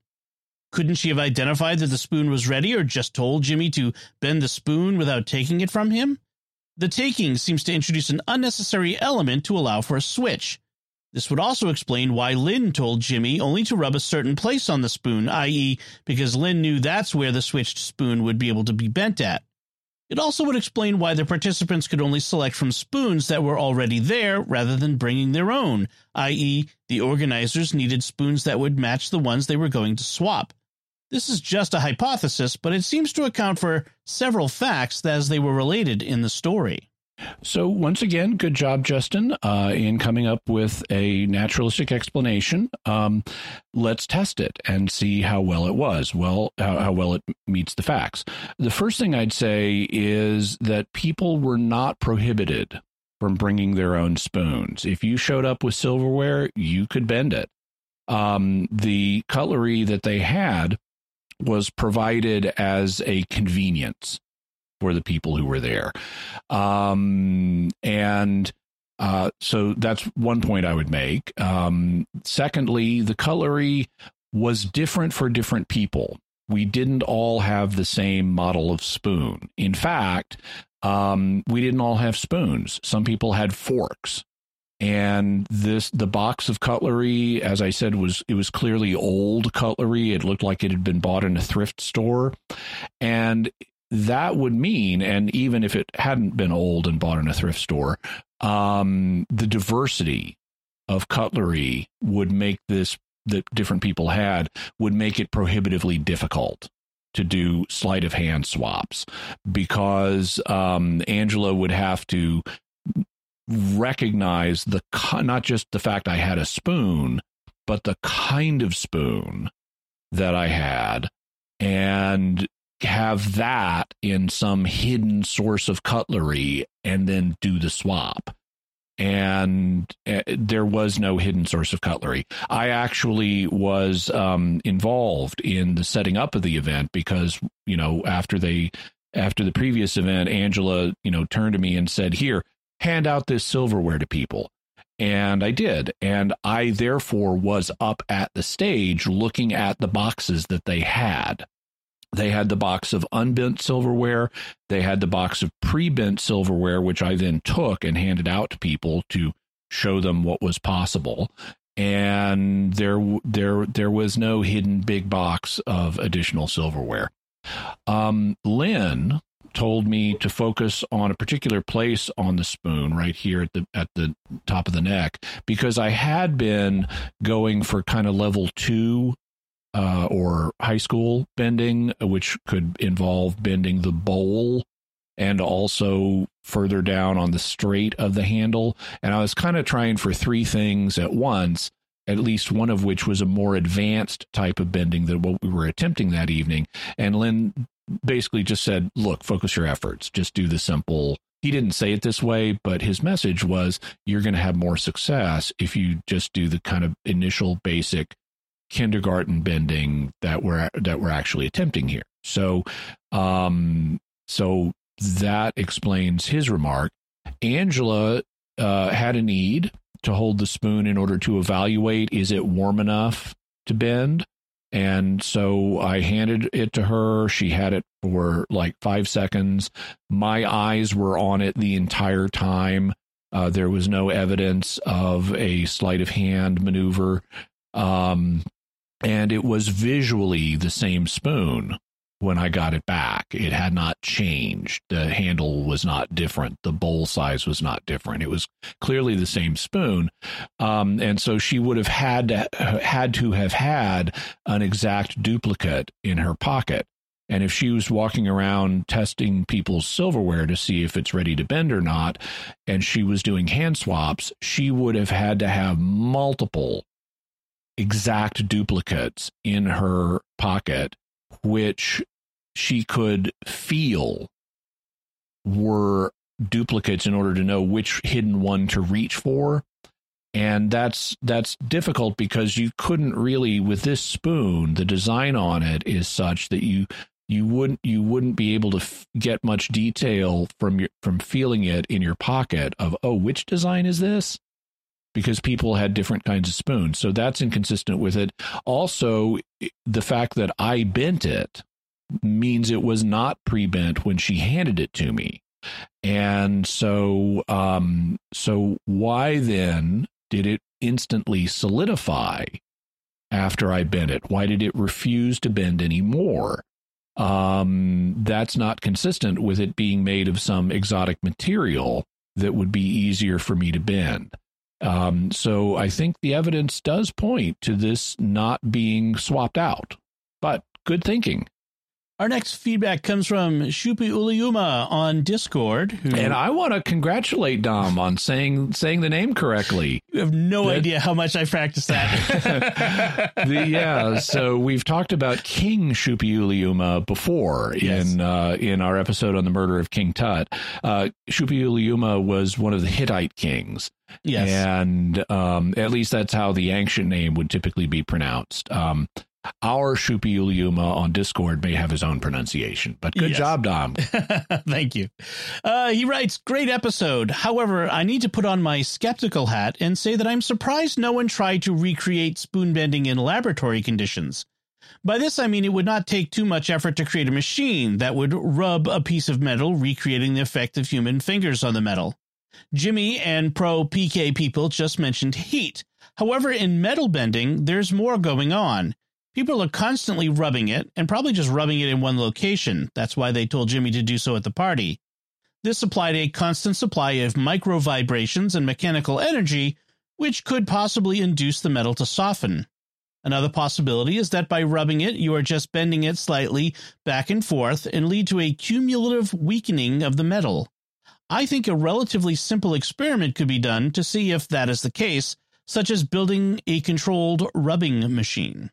Couldn't she have identified that the spoon was ready or just told Jimmy to bend the spoon without taking it from him? The taking seems to introduce an unnecessary element to allow for a switch. This would also explain why Lynn told Jimmy only to rub a certain place on the spoon, i.e., because Lynn knew that's where the switched spoon would be able to be bent at. It also would explain why the participants could only select from spoons that were already there rather than bringing their own, i.e., the organizers needed spoons that would match the ones they were going to swap. This is just a hypothesis, but it seems to account for several facts as they were related in the story. So, once again, good job, Justin, uh, in coming up with a naturalistic explanation. Um, let's test it and see how well it was. Well, how, how well it meets the facts. The first thing I'd say is that people were not prohibited from bringing their own spoons. If you showed up with silverware, you could bend it. Um, the cutlery that they had was provided as a convenience for the people who were there. Um, and uh, so that's one point I would make. Um, secondly, the cutlery was different for different people. We didn't all have the same model of spoon. In fact, um, we didn't all have spoons. Some people had forks and this the box of cutlery as i said was it was clearly old cutlery it looked like it had been bought in a thrift store and that would mean and even if it hadn't been old and bought in a thrift store um, the diversity of cutlery would make this that different people had would make it prohibitively difficult to do sleight of hand swaps because um, Angela would have to recognize the not just the fact I had a spoon, but the kind of spoon that I had. And have that in some hidden source of cutlery and then do the swap. And uh, there was no hidden source of cutlery. I actually was um, involved in the setting up of the event because, you know, after they after the previous event, Angela, you know, turned to me and said, Here, hand out this silverware to people. And I did. And I therefore was up at the stage looking at the boxes that they had. They had the box of unbent silverware. They had the box of pre bent silverware, which I then took and handed out to people to show them what was possible. And there, there, there was no hidden big box of additional silverware. Um, Lynn told me to focus on a particular place on the spoon right here at the at the top of the neck because I had been going for kind of level 2 uh, or high school bending which could involve bending the bowl and also further down on the straight of the handle and I was kind of trying for three things at once at least one of which was a more advanced type of bending than what we were attempting that evening. And Lynn basically just said, look, focus your efforts. Just do the simple he didn't say it this way, but his message was you're going to have more success if you just do the kind of initial basic kindergarten bending that we're that we're actually attempting here. So, um, so that explains his remark. Angela uh, had a need to hold the spoon in order to evaluate is it warm enough to bend. And so I handed it to her. She had it for like five seconds. My eyes were on it the entire time. Uh, there was no evidence of a sleight of hand maneuver. Um, and it was visually the same spoon when I got it back. It had not changed. The handle was not different. The bowl size was not different. It was clearly the same spoon. Um, and so she would have had to, had to have had an exact duplicate in her pocket. And if she was walking around testing people's silverware to see if it's ready to bend or not, and she was doing hand swaps, she would have had to have multiple exact duplicates in her pocket, which she could feel were duplicates in order to know which hidden one to reach for. And that's that's difficult because you couldn't really with this spoon the design on it is such that you you wouldn't you wouldn't be able to f- get much detail from your from feeling it in your pocket of oh which design is this because people had different kinds of spoons so that's inconsistent with it also the fact that I bent it means it was not pre-bent when she handed it to me. And so um so why then did it instantly solidify after I bent it? Why did it refuse to bend anymore? Um that's not consistent with it being made of some exotic material that would be easier for me to bend. Um, so I think the evidence does point to this not being swapped out. But good thinking. Our next feedback comes from Suppiluliuma on Discord. Who, and I want to congratulate Dom on saying saying the name correctly. You have no that, idea how much I practiced that. the, yeah, so we've talked about King Suppiluliuma before yes. in uh, in our episode on the murder of King Tut. Uh, Suppiluliuma was one of the Hittite kings. Yes. And um, at least that's how the ancient name would typically be pronounced. Um, our Suppiluliuma on Discord may have his own pronunciation, but good yes. job, Dom. Thank you. Uh, he writes, Great episode. However, I need to put on my skeptical hat and say that I'm surprised no one tried to recreate spoon bending in laboratory conditions. By this, I mean it would not take too much effort to create a machine that would rub a piece of metal, recreating the effect of human fingers on the metal. Jimmy and pro PK people just mentioned heat. However, in metal bending, there's more going on. People are constantly rubbing it and probably just rubbing it in one location. That's why they told Jimmy to do so at the party. This supplied a constant supply of micro vibrations and mechanical energy, which could possibly induce the metal to soften. Another possibility is that by rubbing it, you are just bending it slightly back and forth and lead to a cumulative weakening of the metal. I think a relatively simple experiment could be done to see if that is the case, such as building a controlled rubbing machine.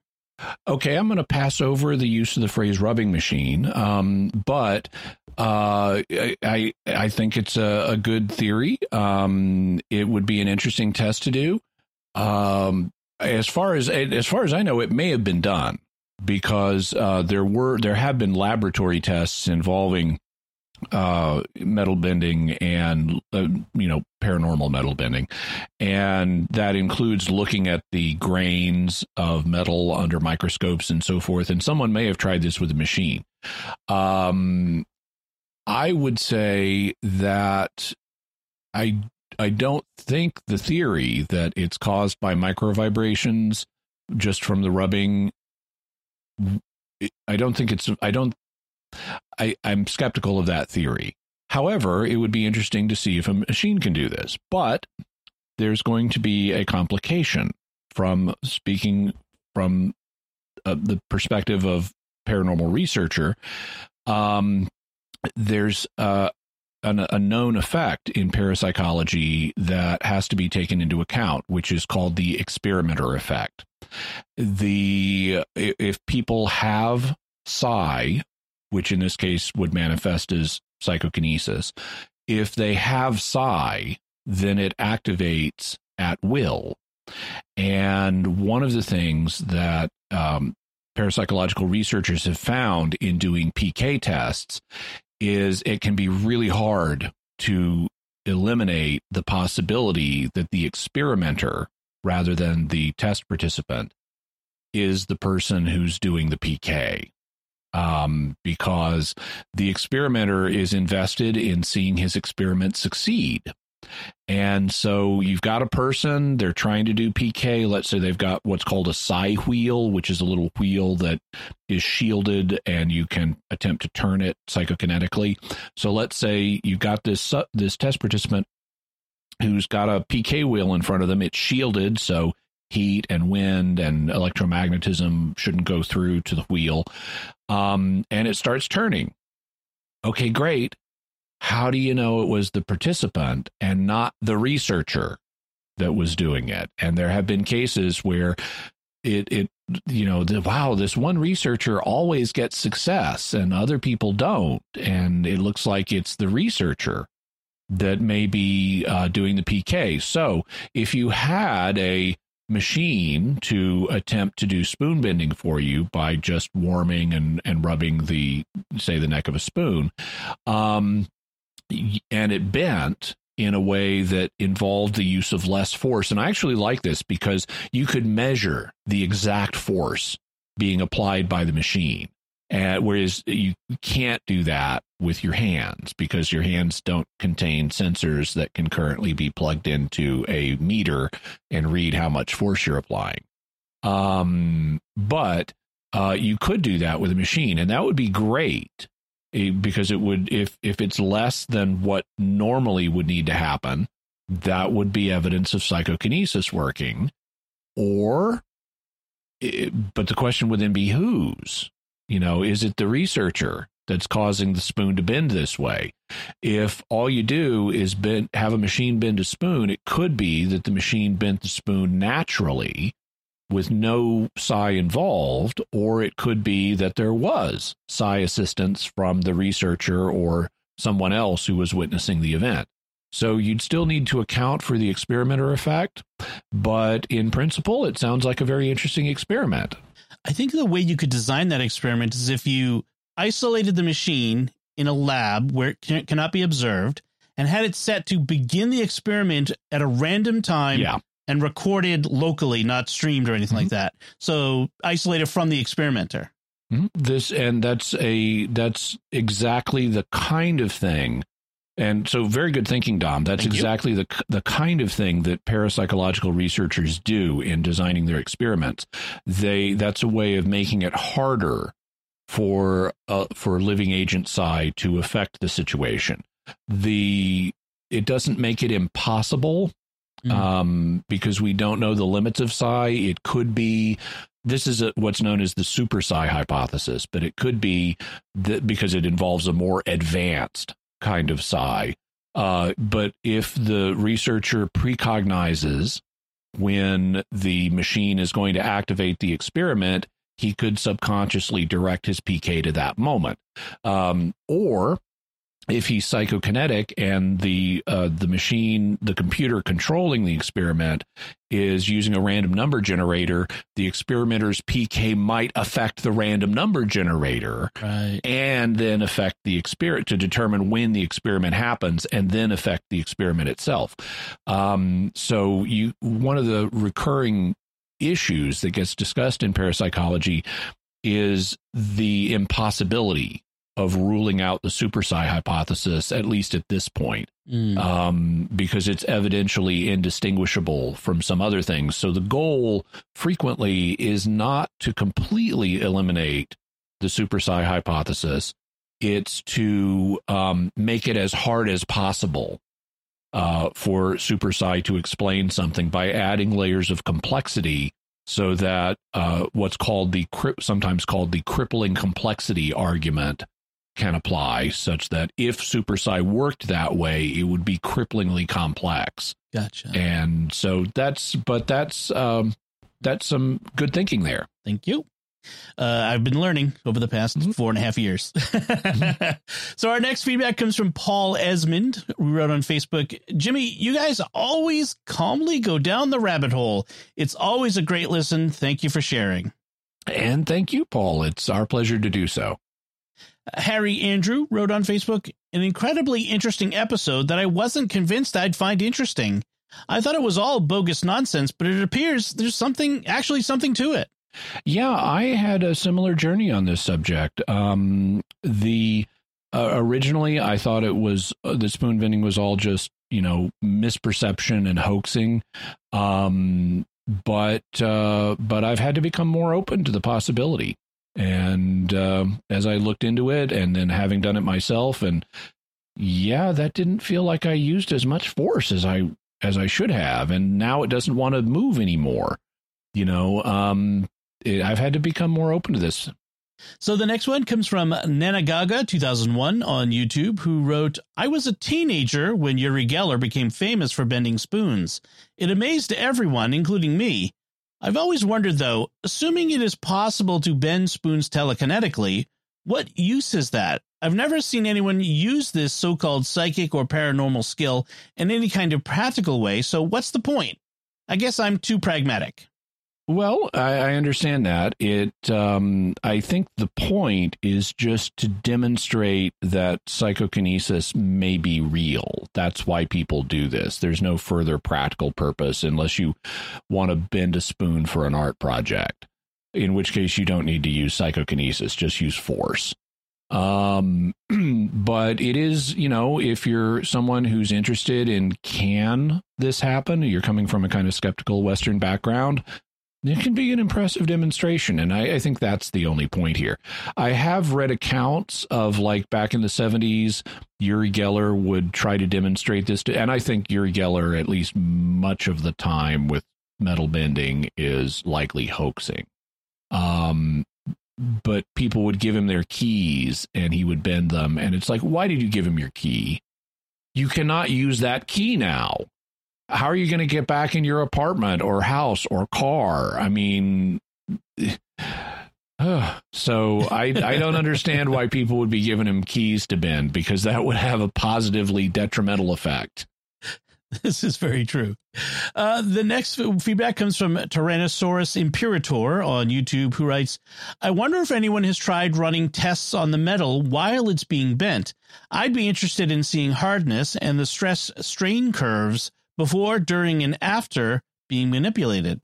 Okay, I'm going to pass over the use of the phrase rubbing machine, um, but uh, I I think it's a, a good theory. Um, it would be an interesting test to do. Um, as far as as far as I know, it may have been done because uh, there were there have been laboratory tests involving uh, metal bending and uh, you know paranormal metal bending. And that includes looking at the grains of metal under microscopes and so forth. And someone may have tried this with a machine. Um, i would say that i i don't think the theory that it's caused by micro vibrations just from the rubbing I don't think it's I don't I, I'm skeptical of that theory. However, it would be interesting to see if a machine can do this. But there's going to be a complication from speaking from uh, the perspective of paranormal researcher. Um, there's uh, an, a known effect in parapsychology that has to be taken into account, which is called the experimenter effect. The if people have psi which in this case would manifest as psychokinesis. if they have psi, then it activates at will. And one of the things that um, parapsychological researchers have found in doing PK tests is it can be really hard to eliminate the possibility that the experimenter, rather than the test participant, is the person who's doing the PK. Um, because the experimenter is invested in seeing his experiment succeed. And so you've got a person, they're trying to do PK. Let's say they've got what's called a psi wheel, which is a little wheel that is shielded and you can attempt to turn it psychokinetically. So let's say you've got this this test participant who's got a PK wheel in front of them. It's shielded, so heat and wind and electromagnetism shouldn't go through to the wheel. Um, and it starts turning. Okay, great how do you know it was the participant and not the researcher that was doing it? And there have been cases where it it you know the, wow this one researcher always gets success and other people don't and it looks like it's the researcher that may be uh, doing the pk so if you had a machine to attempt to do spoon bending for you by just warming and and rubbing the say the neck of a spoon um and it bent in a way that involved the use of less force. And I actually like this because you could measure the exact force being applied by the machine. Uh, whereas you can't do that with your hands because your hands don't contain sensors that can currently be plugged into a meter and read how much force you're applying. Um, but uh, you could do that with a machine, and that would be great because it would if if it's less than what normally would need to happen that would be evidence of psychokinesis working or it, but the question would then be whose you know is it the researcher that's causing the spoon to bend this way if all you do is bend, have a machine bend a spoon it could be that the machine bent the spoon naturally with no psi involved, or it could be that there was psi assistance from the researcher or someone else who was witnessing the event. So you'd still need to account for the experimenter effect, but in principle, it sounds like a very interesting experiment. I think the way you could design that experiment is if you isolated the machine in a lab where it cannot be observed and had it set to begin the experiment at a random time yeah and recorded locally, not streamed or anything mm-hmm. like that. So isolated from the experimenter. Mm-hmm. This and that's a that's exactly the kind of thing. And so, very good thinking, Dom. That's Thank exactly you. the the kind of thing that parapsychological researchers do in designing their experiments. They that's a way of making it harder for uh, for living agent psi to affect the situation. The it doesn't make it impossible mm. um, because we don't know the limits of psi. It could be this is a, what's known as the super psi hypothesis, but it could be that because it involves a more advanced kind of psi. Uh, but if the researcher precognizes when the machine is going to activate the experiment, he could subconsciously direct his PK to that moment. Um, or if he's psychokinetic and the uh, the machine, the computer controlling the experiment is using a random number generator, the experimenter's PK might affect the random number generator, right. and then affect the experiment to determine when the experiment happens, and then affect the experiment itself. Um, so you one of the recurring issues that gets discussed in parapsychology is the impossibility of ruling out the super psi hypothesis, at least at this point, mm. um, because it's evidentially indistinguishable from some other things. So the goal frequently is not to completely eliminate the super psi hypothesis, it's to um, make it as hard as possible uh, for super psi to explain something by adding layers of complexity so that uh, what's called the sometimes called the crippling complexity argument can apply such that if super psi worked that way, it would be cripplingly complex. Gotcha. And so that's, but that's, um, that's some good thinking there. Thank you. Uh, I've been learning over the past mm-hmm. four and a half years. mm-hmm. So our next feedback comes from Paul Esmond, We wrote on Facebook, Jimmy, you guys always calmly go down the rabbit hole. It's always a great listen. Thank you for sharing. And thank you, Paul. It's our pleasure to do so. Harry Andrew wrote on Facebook, an incredibly interesting episode that I wasn't convinced I'd find interesting. I thought it was all bogus nonsense, but it appears there's something, actually something to it. Yeah, I had a similar journey on this subject. Um, the uh, originally, I thought it was uh, the spoon bending was all just you know misperception and hoaxing. Um, but uh, but I've had to become more open to the possibility. And uh, as I looked into it, and then having done it myself, and yeah, that didn't feel like I used as much force as I as I should have, and now it doesn't want to move anymore. You know, um, it, I've had to become more open to this. So the next one comes from Nanagaga 2001 on YouTube, who wrote, I was a teenager when Uri Geller became famous for bending spoons. It amazed everyone, including me. I've always wondered, though, assuming it is possible to bend spoons telekinetically, what use is that? I've never seen anyone use this so called psychic or paranormal skill in any kind of practical way, so what's the point? I guess I'm too pragmatic. Well, I, I understand that. It, um, I think the point is just to demonstrate that psychokinesis may be real. That's why people do this. There's no further practical purpose unless you want to bend a spoon for an art project, in which case you don't need to use psychokinesis, just use force. Um, but it is, you know, if you're someone who's interested in can this happen, you're coming from a kind of skeptical Western background, it can be an impressive demonstration. And I, I, think that's the only point here. I have read accounts of like back in the 70s, Uri Geller would try to demonstrate this. To, and I think Uri Geller, at least much of the time with metal bending, is likely hoaxing. Um, but people would give him their keys and he would bend them. And it's like, why did you give him your key? You cannot use that key now. How are you going to get back in your apartment or house or car? I mean, so I I don't understand why people would be giving him keys to bend because that would have a positively detrimental effect. This is very true. Uh, the next feedback comes from Tyrannosaurus Imperator on YouTube, who writes, I wonder if anyone has tried running tests on the metal while it's being bent. I'd be interested in seeing hardness and the stress strain curves before, during, and after being manipulated.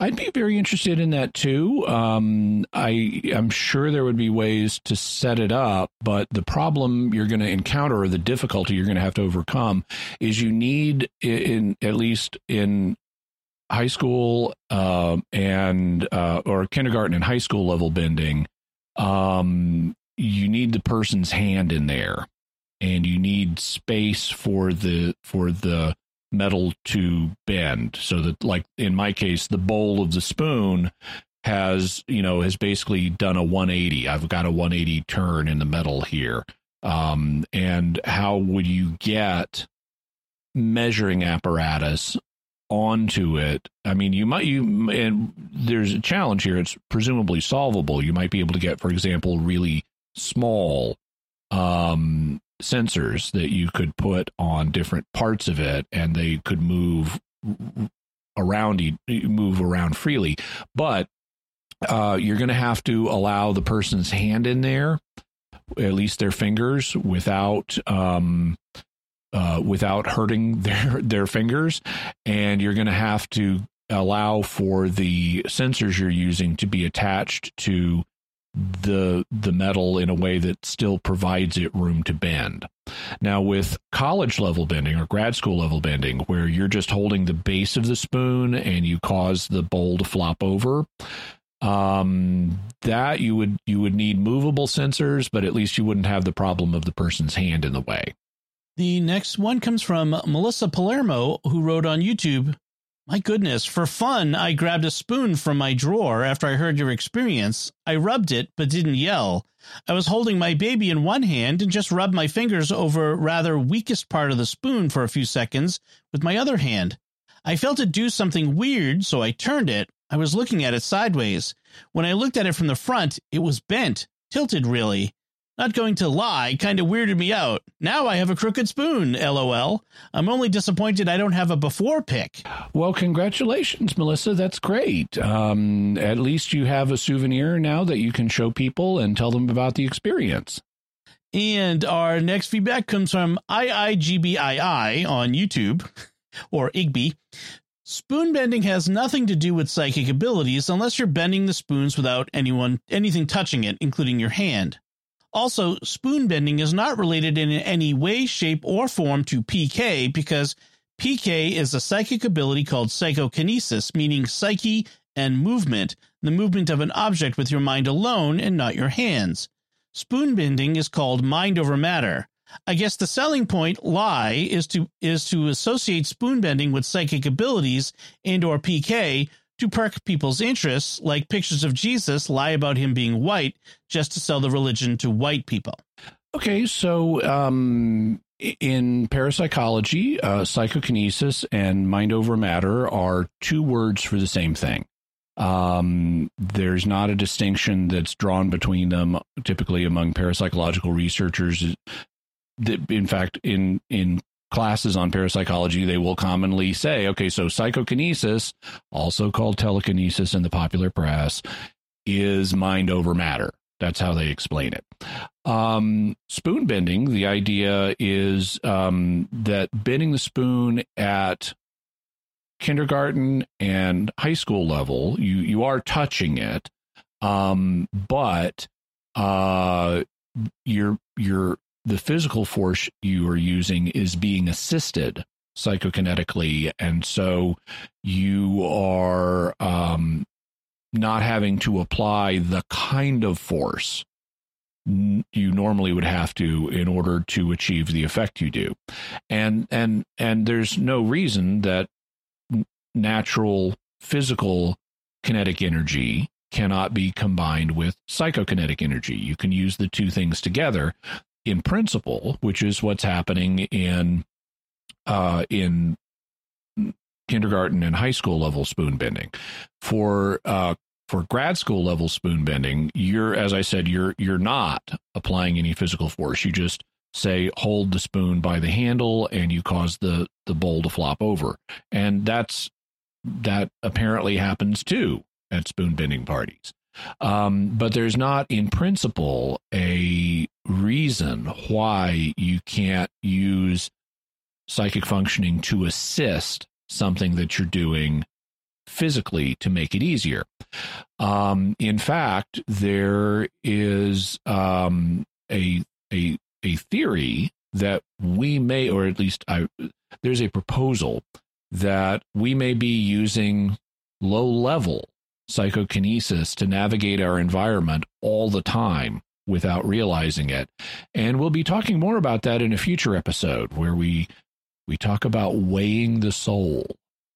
I'd be very interested in that too. Um, I am sure there would be ways to set it up, but the problem you're going to encounter, or the difficulty you're going to have to overcome, is you need in at least in high school uh, and uh, or kindergarten and high school level bending, um, you need the person's hand in there, and you need space for the for the metal to bend. So that like in my case the bowl of the spoon has you know has basically done a 180 i've got a 180 turn in the metal here. Um, and how would you get measuring apparatus onto it? I mean you might you and there's a challenge here. It's presumably solvable. You might be able to get for example really small um sensors that you could put on different parts of it and they could move around move around freely. But uh, you're going to have to allow the person's hand in there at least their fingers without um, uh, without hurting their their fingers. And you're going to have to allow for the sensors you're using to be attached to the the metal in a way that still provides it room to bend. Now with college level bending or grad school level bending where you're just holding the base of the spoon and you cause the bowl to flop over um that you would you would need movable sensors but at least you wouldn't have the problem of the person's hand in the way. The next one comes from Melissa Palermo who wrote on YouTube my goodness, for fun, I grabbed a spoon from my drawer after I heard your experience. I rubbed it, but didn't yell. I was holding my baby in one hand and just rubbed my fingers over rather weakest part of the spoon for a few seconds with my other hand. I felt it do something weird, so I turned it. I was looking at it sideways. When I looked at it from the front, it was bent, tilted really. Not going to lie, kind of weirded me out. Now I have a crooked spoon, lol. I'm only disappointed I don't have a before pic. Well, congratulations, Melissa. That's great. Um, at least you have a souvenir now that you can show people and tell them about the experience. And our next feedback comes from IIGBII on YouTube or Igby. Spoon bending has nothing to do with psychic abilities unless you're bending the spoons without anyone anything touching it, including your hand. Also, spoon bending is not related in any way, shape, or form to PK because PK is a psychic ability called psychokinesis, meaning psyche and movement, the movement of an object with your mind alone and not your hands. Spoon bending is called mind over matter. I guess the selling point lie is to is to associate spoon bending with psychic abilities and or PK to perk people's interests, like pictures of Jesus lie about him being white just to sell the religion to white people. Okay, so um, in parapsychology, uh, psychokinesis and mind over matter are two words for the same thing. Um, there's not a distinction that's drawn between them typically among parapsychological researchers. In fact, in in classes on parapsychology, they will commonly say, okay, so psychokinesis, also called telekinesis in the popular press, is mind over matter. That's how they explain it. Um, spoon bending, the idea is um, that bending the spoon at kindergarten and high school level, you you are touching it, um, but uh, you're you're the physical force you are using is being assisted psychokinetically. And so you are um, not having to apply the kind of force you normally would have to in order to achieve the effect you do. And and and there's no reason that natural physical kinetic energy cannot be combined with psychokinetic energy. You can use the two things together in principle, which is what's happening in uh, in kindergarten and high school level spoon bending. For uh, for grad school level spoon bending, you're as I said, you're you're not applying any physical force. You just say hold the spoon by the handle and you cause the the bowl to flop over. And that's that apparently happens too at spoon bending parties. Um, but there's not, in principle, a reason why you can't use psychic functioning to assist something that you're doing physically to make it easier. Um, in fact, there is um, a a a theory that we may, or at least I, there's a proposal that we may be using low level psychokinesis to navigate our environment all the time without realizing it. And we'll be talking more about that in a future episode where we we talk about weighing the soul.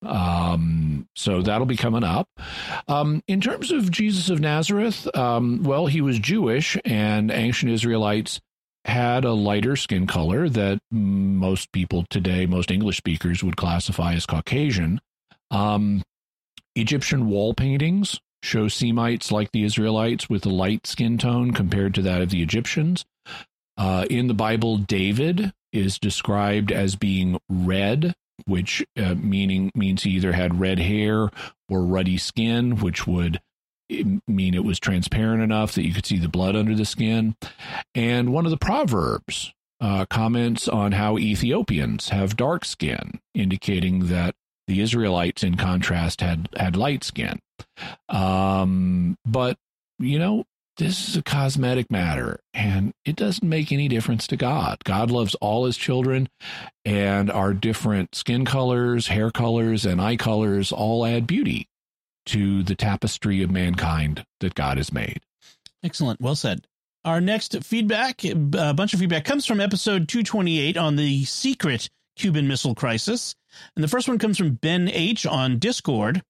Um, so that'll be coming up. Um, in terms of Jesus of Nazareth, um, well, he was Jewish, and ancient Israelites had a lighter skin color that most people today, most English speakers, would classify as Caucasian. Um, Egyptian wall paintings show Semites like the Israelites with a light skin tone compared to that of the Egyptians. Uh, in the Bible, David is described as being red, which uh, meaning means he either had red hair or ruddy skin, which would mean it was transparent enough that you could see the blood under the skin. And one of the proverbs uh, comments on how Ethiopians have dark skin, indicating that the Israelites, in contrast, had had light skin. Um, but you know, this is a cosmetic matter, and it doesn't make any difference to God. God loves all His children, and our different skin colors, hair colors, and eye colors all add beauty to the tapestry of mankind that God has made. Excellent. Well said. Our next feedback, a bunch of feedback, comes from episode 228 on the secret Cuban Missile Crisis. And the first one comes from Ben H on Discord.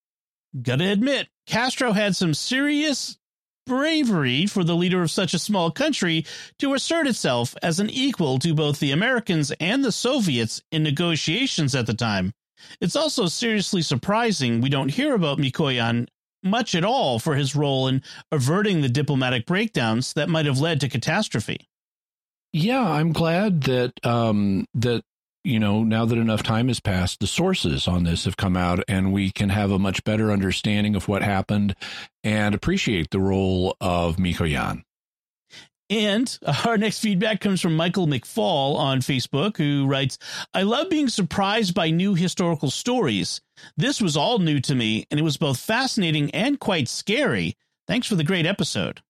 Gotta admit, Castro had some serious bravery for the leader of such a small country to assert itself as an equal to both the Americans and the Soviets in negotiations at the time. It's also seriously surprising we don't hear about Mikoyan much at all for his role in averting the diplomatic breakdowns that might have led to catastrophe. Yeah, I'm glad that um, that you know now that enough time has passed, the sources on this have come out, and we can have a much better understanding of what happened and appreciate the role of Mikoyan. And our next feedback comes from Michael McFall on Facebook, who writes, I love being surprised by new historical stories. This was all new to me, and it was both fascinating and quite scary. Thanks for the great episode.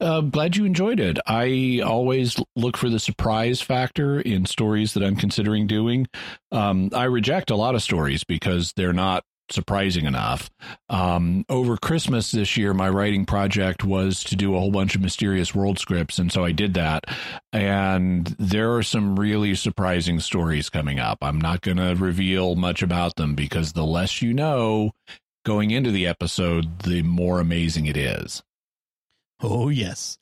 Uh, glad you enjoyed it. I always look for the surprise factor in stories that I'm considering doing. Um, I reject a lot of stories because they're not surprising enough. Um, over Christmas this year, my writing project was to do a whole bunch of mysterious world scripts, and so I did that. And there are some really surprising stories coming up. I'm not going to reveal much about them because the less you know going into the episode, the more amazing it is. Oh, yes.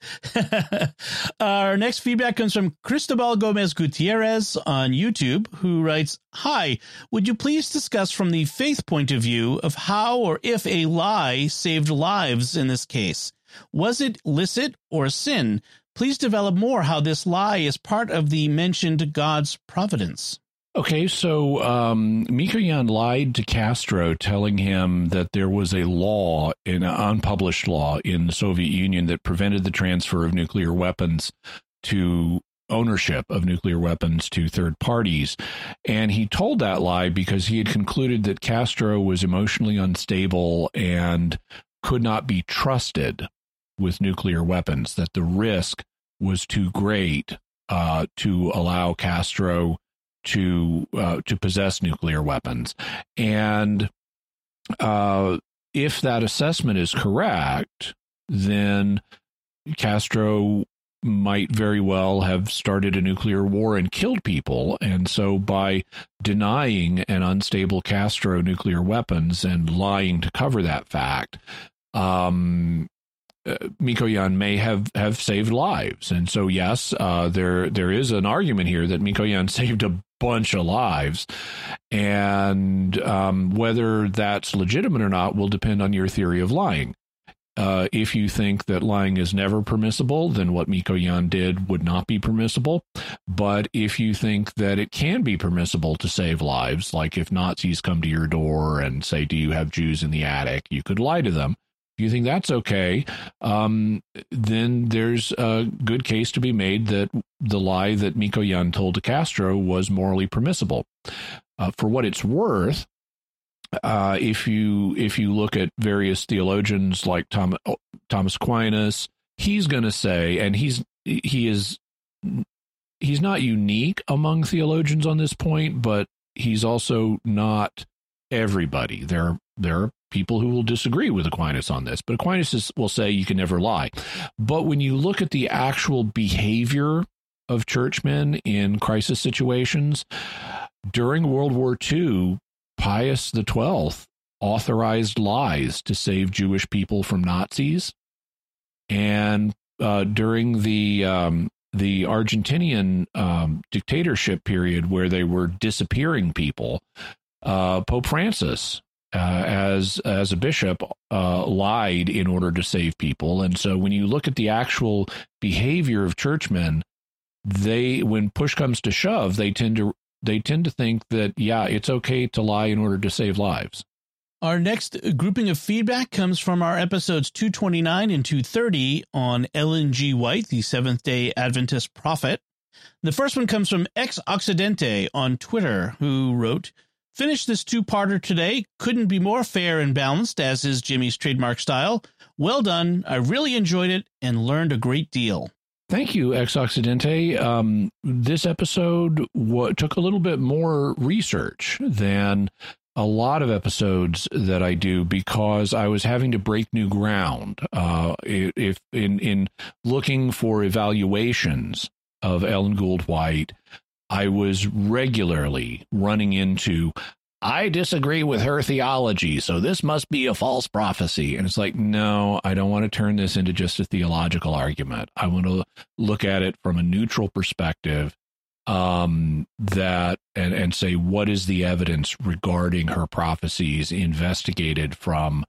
Our next feedback comes from Cristobal Gomez Gutierrez on YouTube, who writes Hi, would you please discuss from the faith point of view of how or if a lie saved lives in this case? Was it licit or sin? Please develop more how this lie is part of the mentioned God's providence. Okay, so um, Mikoyan lied to Castro, telling him that there was a law, an unpublished law in the Soviet Union that prevented the transfer of nuclear weapons to ownership of nuclear weapons to third parties. And he told that lie because he had concluded that Castro was emotionally unstable and could not be trusted with nuclear weapons, that the risk was too great uh, to allow Castro to uh, to possess nuclear weapons, and uh, if that assessment is correct, then Castro might very well have started a nuclear war and killed people. And so, by denying an unstable Castro nuclear weapons and lying to cover that fact, um, uh, Mikoyan may have, have saved lives. And so, yes, uh, there there is an argument here that Mikoyan saved a bunch of lives. And um, whether that's legitimate or not will depend on your theory of lying. Uh, if you think that lying is never permissible, then what Mikoyan did would not be permissible. But if you think that it can be permissible to save lives, like if Nazis come to your door and say, Do you have Jews in the attic? you could lie to them. If you think that's okay, um, then there's a good case to be made that the lie that Mikoyan told to Castro was morally permissible. Uh, for what it's worth, uh, if you if you look at various theologians like Tom, Thomas Aquinas, he's going to say, and he's he is he's not unique among theologians on this point, but he's also not everybody. There there are people who will disagree with Aquinas on this, but Aquinas is, will say you can never lie. But when you look at the actual behavior of churchmen in crisis situations during World War II, Pius XII authorized lies to save Jewish people from Nazis, and uh, during the um, the Argentinian um, dictatorship period, where they were disappearing people, uh, Pope Francis uh, as as a bishop uh, lied in order to save people, and so when you look at the actual behavior of churchmen, they when push comes to shove, they tend to they tend to think that yeah, it's okay to lie in order to save lives. Our next grouping of feedback comes from our episodes 229 and 230 on Ellen G. White, the Seventh day Adventist prophet. The first one comes from Ex Occidente on Twitter, who wrote, Finish this two parter today. Couldn't be more fair and balanced, as is Jimmy's trademark style. Well done. I really enjoyed it and learned a great deal. Thank you, Ex Occidente. Um, this episode w- took a little bit more research than a lot of episodes that I do because I was having to break new ground. Uh, if in in looking for evaluations of Ellen Gould White, I was regularly running into, I disagree with her theology, so this must be a false prophecy. And it's like, no, I don't want to turn this into just a theological argument. I want to look at it from a neutral perspective um, that and, and say, what is the evidence regarding her prophecies investigated from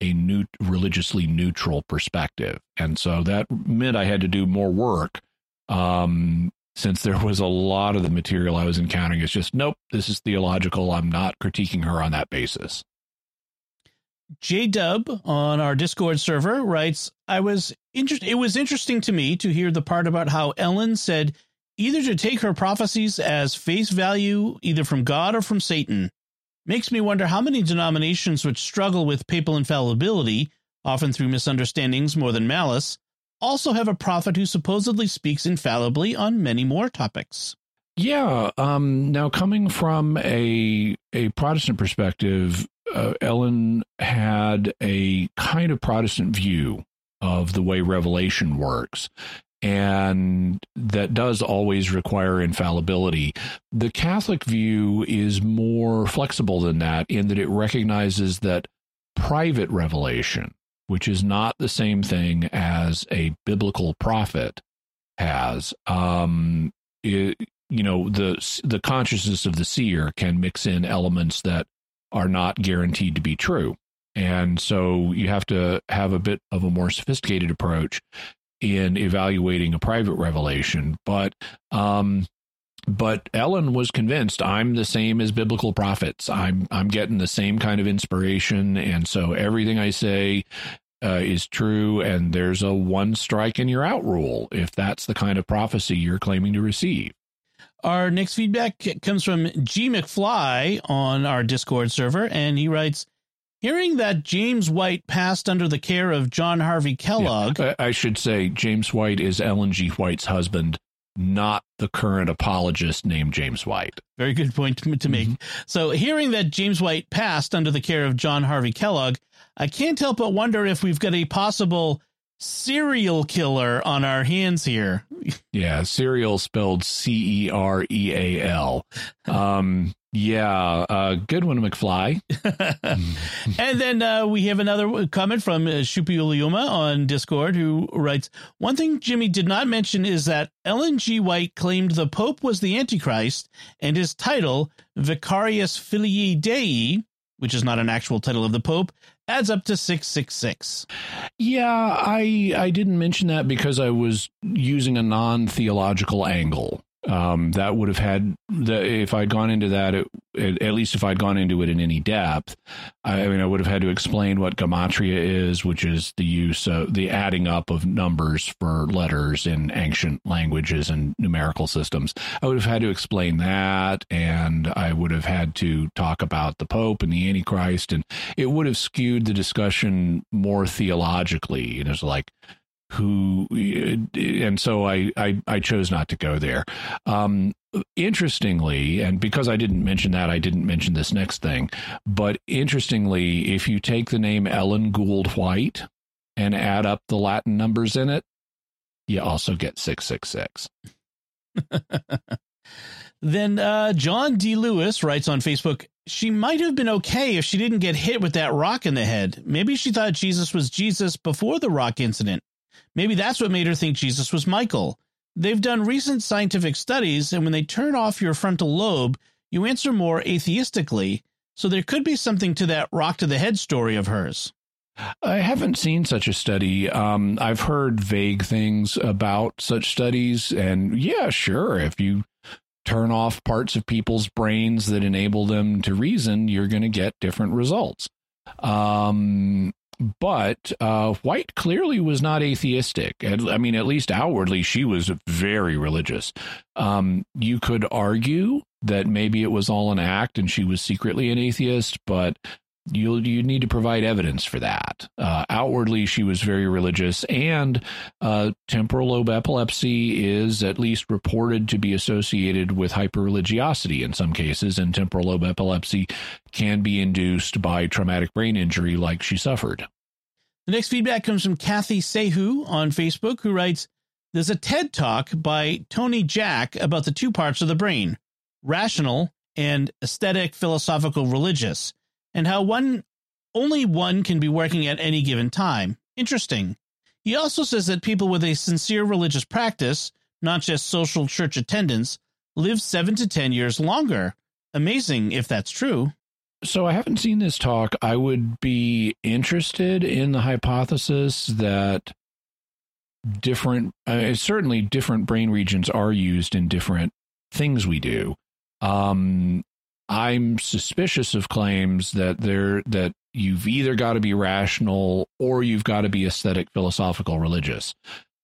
a new religiously neutral perspective. And so that meant I had to do more work. Um, since there was a lot of the material I was encountering, it's just, nope, this is theological. I'm not critiquing her on that basis. J Dub on our Discord server writes, I was interested. It was interesting to me to hear the part about how Ellen said either to take her prophecies as face value, either from God or from Satan. Makes me wonder how many denominations which struggle with papal infallibility, often through misunderstandings more than malice, also have a prophet who supposedly speaks infallibly on many more topics. Yeah. Um, now, coming from a a Protestant perspective, uh, Ellen had a kind of Protestant view of the way revelation works. And that does always require infallibility. The Catholic view is more flexible than that in that it recognizes that private revelation, which is not the same thing as a biblical prophet has, um, it, you know, the the consciousness of the seer can mix in elements that are not guaranteed to be true. And so you have to have a bit of a more sophisticated approach in evaluating a private revelation. But um, but Ellen was convinced I'm the same as biblical prophets. I'm I'm getting the same kind of inspiration, and so everything I say uh, is true. And there's a one strike and you're out rule if that's the kind of prophecy you're claiming to receive. Our next feedback comes from G McFly on our Discord server, and he writes, Hearing that James White passed under the care of John Harvey Kellogg. Yeah, I should say James White is Ellen G. White's husband, not the current apologist named James White. Very good point to make. Mm-hmm. So, hearing that James White passed under the care of John Harvey Kellogg, I can't help but wonder if we've got a possible serial killer on our hands here. yeah, serial spelled C E R E A L. Um, yeah, uh, good one, McFly. and then uh, we have another comment from uh, Suppiluliuma on Discord who writes One thing Jimmy did not mention is that Ellen G. White claimed the Pope was the Antichrist, and his title, Vicarius Filii Dei, which is not an actual title of the Pope, adds up to 666. Yeah, I I didn't mention that because I was using a non-theological angle um, that would have had the if I'd gone into that, it, at least if I'd gone into it in any depth, I, I, mean, I would have had to explain what gematria is, which is the use of the adding up of numbers for letters in ancient languages and numerical systems. I would have had to explain that, and I would have had to talk about the Pope and the Antichrist, and it would have skewed the discussion more theologically. And it's like, who and so I, I I chose not to go there. Um, interestingly, and because I didn't mention that, I didn't mention this next thing. But interestingly, if you take the name Ellen Gould White and add up the Latin numbers in it, you also get six six six. Then uh, John D. Lewis writes on Facebook, she might have been okay if she didn't get hit with that rock in the head. Maybe she thought Jesus was Jesus before the rock incident. Maybe that's what made her think Jesus was Michael. They've done recent scientific studies, and when they turn off your frontal lobe, you answer more atheistically. So there could be something to that rock to the head story of hers. I haven't seen such a study. Um, I've heard vague things about such studies, and yeah, sure, if you turn off parts of people's brains that enable them to reason, you're going to get different results. Um, but uh, White clearly was not atheistic. I mean, at least outwardly, she was very religious. Um, you could argue that maybe it was all an act and she was secretly an atheist, but you you need to provide evidence for that. Uh, outwardly, she was very religious, and uh, temporal lobe epilepsy is at least reported to be associated with hyperreligiosity in some cases, and temporal lobe epilepsy can be induced by traumatic brain injury, like she suffered. The next feedback comes from Kathy Sehu on Facebook, who writes, "There's a TED talk by Tony Jack about the two parts of the brain, rational and aesthetic, philosophical, religious." And how one only one can be working at any given time. Interesting. He also says that people with a sincere religious practice, not just social church attendance, live seven to ten years longer. Amazing if that's true. so I haven't seen this talk. I would be interested in the hypothesis that different, uh, certainly different brain regions are used in different things we do. Um, I'm suspicious of claims that there that you've either got to be rational or you've got to be aesthetic, philosophical, religious.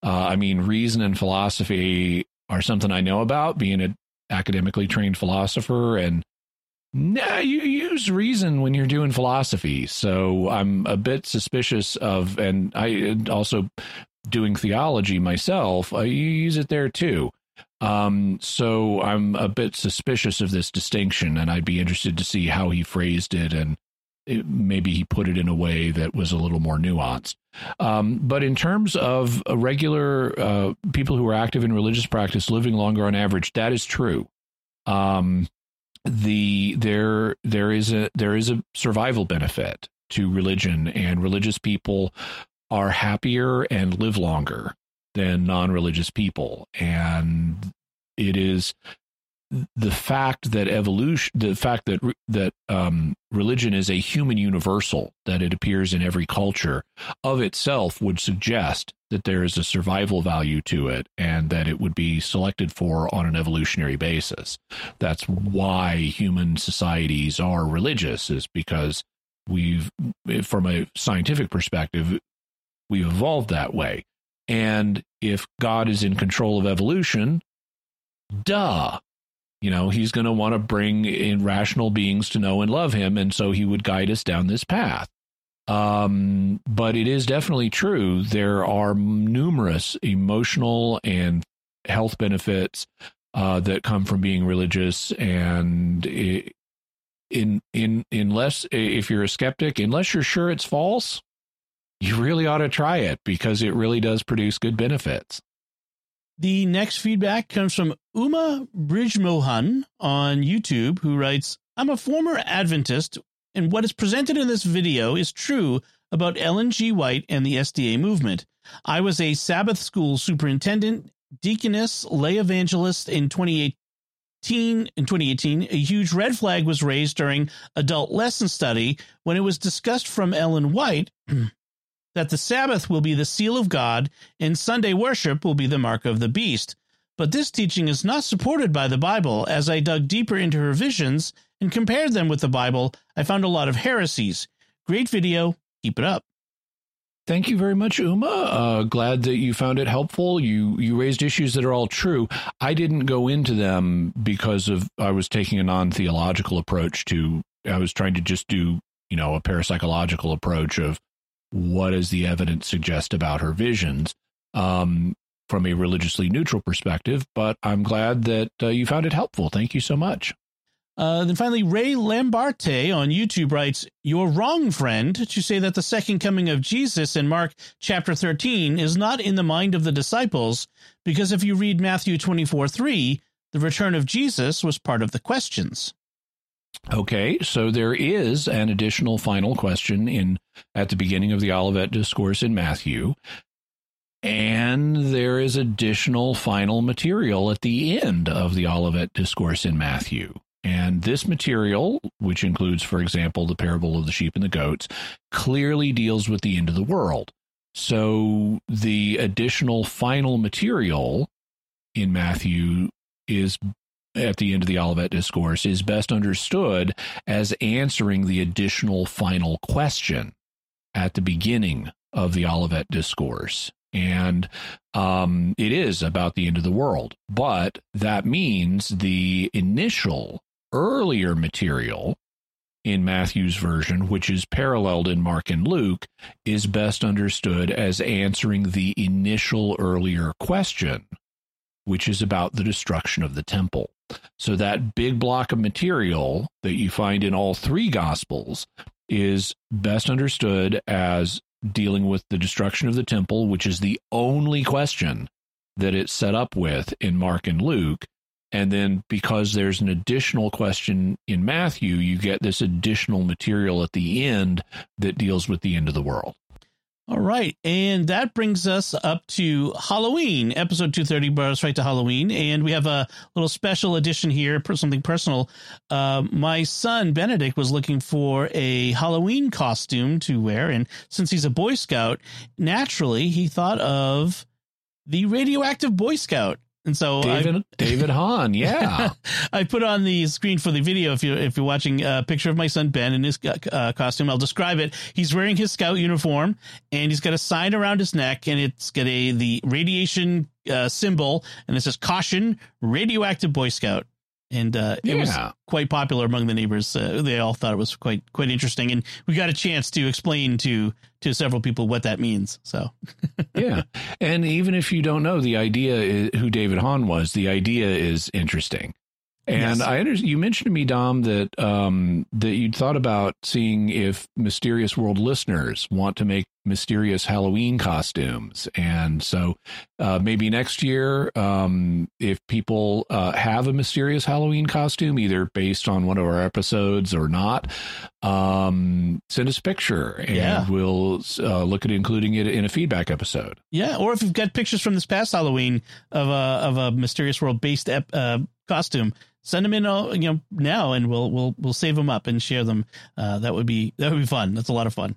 Uh, I mean, reason and philosophy are something I know about, being an academically trained philosopher, and nah, you use reason when you're doing philosophy. So I'm a bit suspicious of, and I also doing theology myself. Uh, you use it there too. Um, so I'm a bit suspicious of this distinction, and I'd be interested to see how he phrased it, and it, maybe he put it in a way that was a little more nuanced. Um, but in terms of regular uh, people who are active in religious practice living longer on average, that is true. Um, the there there is a there is a survival benefit to religion, and religious people are happier and live longer than non-religious people. And it is the fact that evolution the fact that that um, religion is a human universal that it appears in every culture of itself would suggest that there is a survival value to it and that it would be selected for on an evolutionary basis. That's why human societies are religious is because we've from a scientific perspective we've evolved that way and if God is in control of evolution, duh. You know, he's going to want to bring in rational beings to know and love him. And so he would guide us down this path. Um, but it is definitely true. There are numerous emotional and health benefits uh, that come from being religious. And it, in in unless if you're a skeptic, unless you're sure it's false, you really ought to try it because it really does produce good benefits. The next feedback comes from Uma Brijmohan on YouTube, who writes, I'm a former Adventist, and what is presented in this video is true about Ellen G. White and the SDA movement. I was a Sabbath school superintendent, deaconess, lay evangelist in 2018. In 2018, a huge red flag was raised during adult lesson study when it was discussed from Ellen White that the Sabbath will be the seal of God and Sunday worship will be the mark of the beast. But this teaching is not supported by the Bible. As I dug deeper into her visions and compared them with the Bible, I found a lot of heresies. Great video. Keep it up. Thank you very much, Uma. Uh, glad that you found it helpful. You you raised issues that are all true. I didn't go into them because of I was taking a non theological approach to. I was trying to just do you know a parapsychological approach of what does the evidence suggest about her visions um, from a religiously neutral perspective. But I'm glad that uh, you found it helpful. Thank you so much. Uh, then finally, Ray Lambarte on YouTube writes, You're wrong, friend, to say that the second coming of Jesus in Mark chapter 13 is not in the mind of the disciples, because if you read Matthew 24 3, the return of Jesus was part of the questions. Okay, so there is an additional final question in at the beginning of the Olivet discourse in Matthew, and there is additional final material at the end of the Olivet discourse in Matthew. And this material, which includes, for example, the parable of the sheep and the goats, clearly deals with the end of the world. So the additional final material in Matthew is at the end of the Olivet Discourse is best understood as answering the additional final question at the beginning of the Olivet Discourse. And um, it is about the end of the world. But that means the initial, earlier material in Matthew's version, which is paralleled in Mark and Luke, is best understood as answering the initial earlier question, which is about the destruction of the temple. So that big block of material that you find in all three gospels is best understood as dealing with the destruction of the temple, which is the only question that it's set up with in Mark and Luke. And then because there's an additional question in Matthew, you get this additional material at the end that deals with the end of the world. All right. And that brings us up to Halloween. Episode 230 brought us right to Halloween. And we have a little special edition here, something personal. Uh, my son, Benedict, was looking for a Halloween costume to wear. And since he's a Boy Scout, naturally, he thought of the radioactive Boy Scout. And so David I, David Hahn, yeah, I put on the screen for the video. If you if you're watching a picture of my son Ben in his uh, costume, I'll describe it. He's wearing his scout uniform and he's got a sign around his neck, and it's got a the radiation uh, symbol, and it says "Caution: Radioactive Boy Scout." And uh, it yeah. was quite popular among the neighbors. Uh, they all thought it was quite quite interesting, and we got a chance to explain to to several people what that means. So, yeah, and even if you don't know the idea is, who David Hahn was, the idea is interesting. And yes. I understand you mentioned to me, Dom, that um, that you'd thought about seeing if Mysterious World listeners want to make mysterious Halloween costumes, and so uh, maybe next year, um, if people uh, have a mysterious Halloween costume, either based on one of our episodes or not, um, send us a picture, and yeah. we'll uh, look at including it in a feedback episode. Yeah, or if you've got pictures from this past Halloween of a of a Mysterious World based ep- uh, costume send them in uh, you know now and we'll we'll we'll save them up and share them uh, that would be that would be fun that's a lot of fun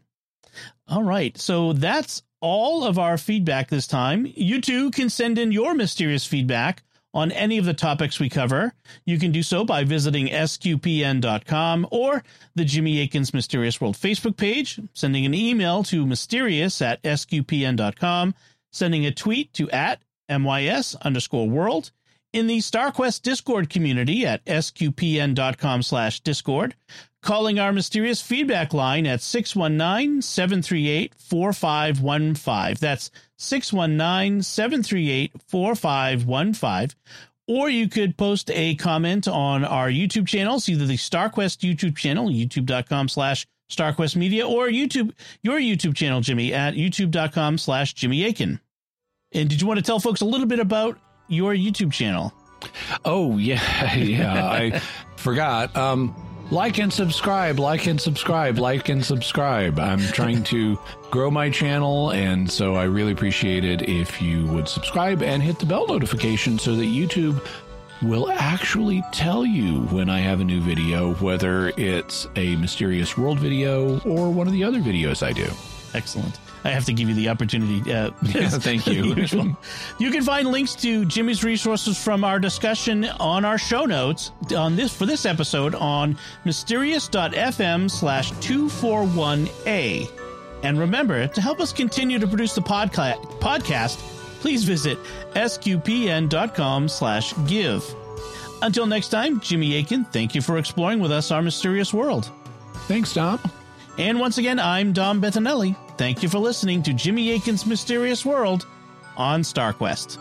all right. So that's all of our feedback this time. You too can send in your mysterious feedback on any of the topics we cover. You can do so by visiting sqpn.com or the jimmy akins mysterious world facebook page sending an email to mysterious at sqpn.com sending a tweet to at mys underscore world. In the StarQuest Discord community at sqpn.com slash discord, calling our mysterious feedback line at 619-738-4515. That's 619-738-4515. Or you could post a comment on our YouTube channels, either the StarQuest YouTube channel, youtube.com slash StarQuest Media, or YouTube, your YouTube channel, Jimmy, at youtube.com slash Jimmy Akin. And did you want to tell folks a little bit about your YouTube channel. Oh yeah, yeah. I forgot. Um, like and subscribe, like and subscribe, like and subscribe. I'm trying to grow my channel, and so I really appreciate it if you would subscribe and hit the bell notification so that YouTube will actually tell you when I have a new video, whether it's a mysterious world video or one of the other videos I do. Excellent. I have to give you the opportunity. Uh, yeah, thank you. you can find links to Jimmy's resources from our discussion on our show notes on this for this episode on mysterious.fm slash 241A. And remember, to help us continue to produce the podca- podcast, please visit sqpn.com slash give. Until next time, Jimmy Akin, thank you for exploring with us our mysterious world. Thanks, Dom. And once again, I'm Dom Bettinelli. Thank you for listening to Jimmy Akin's Mysterious World on StarQuest.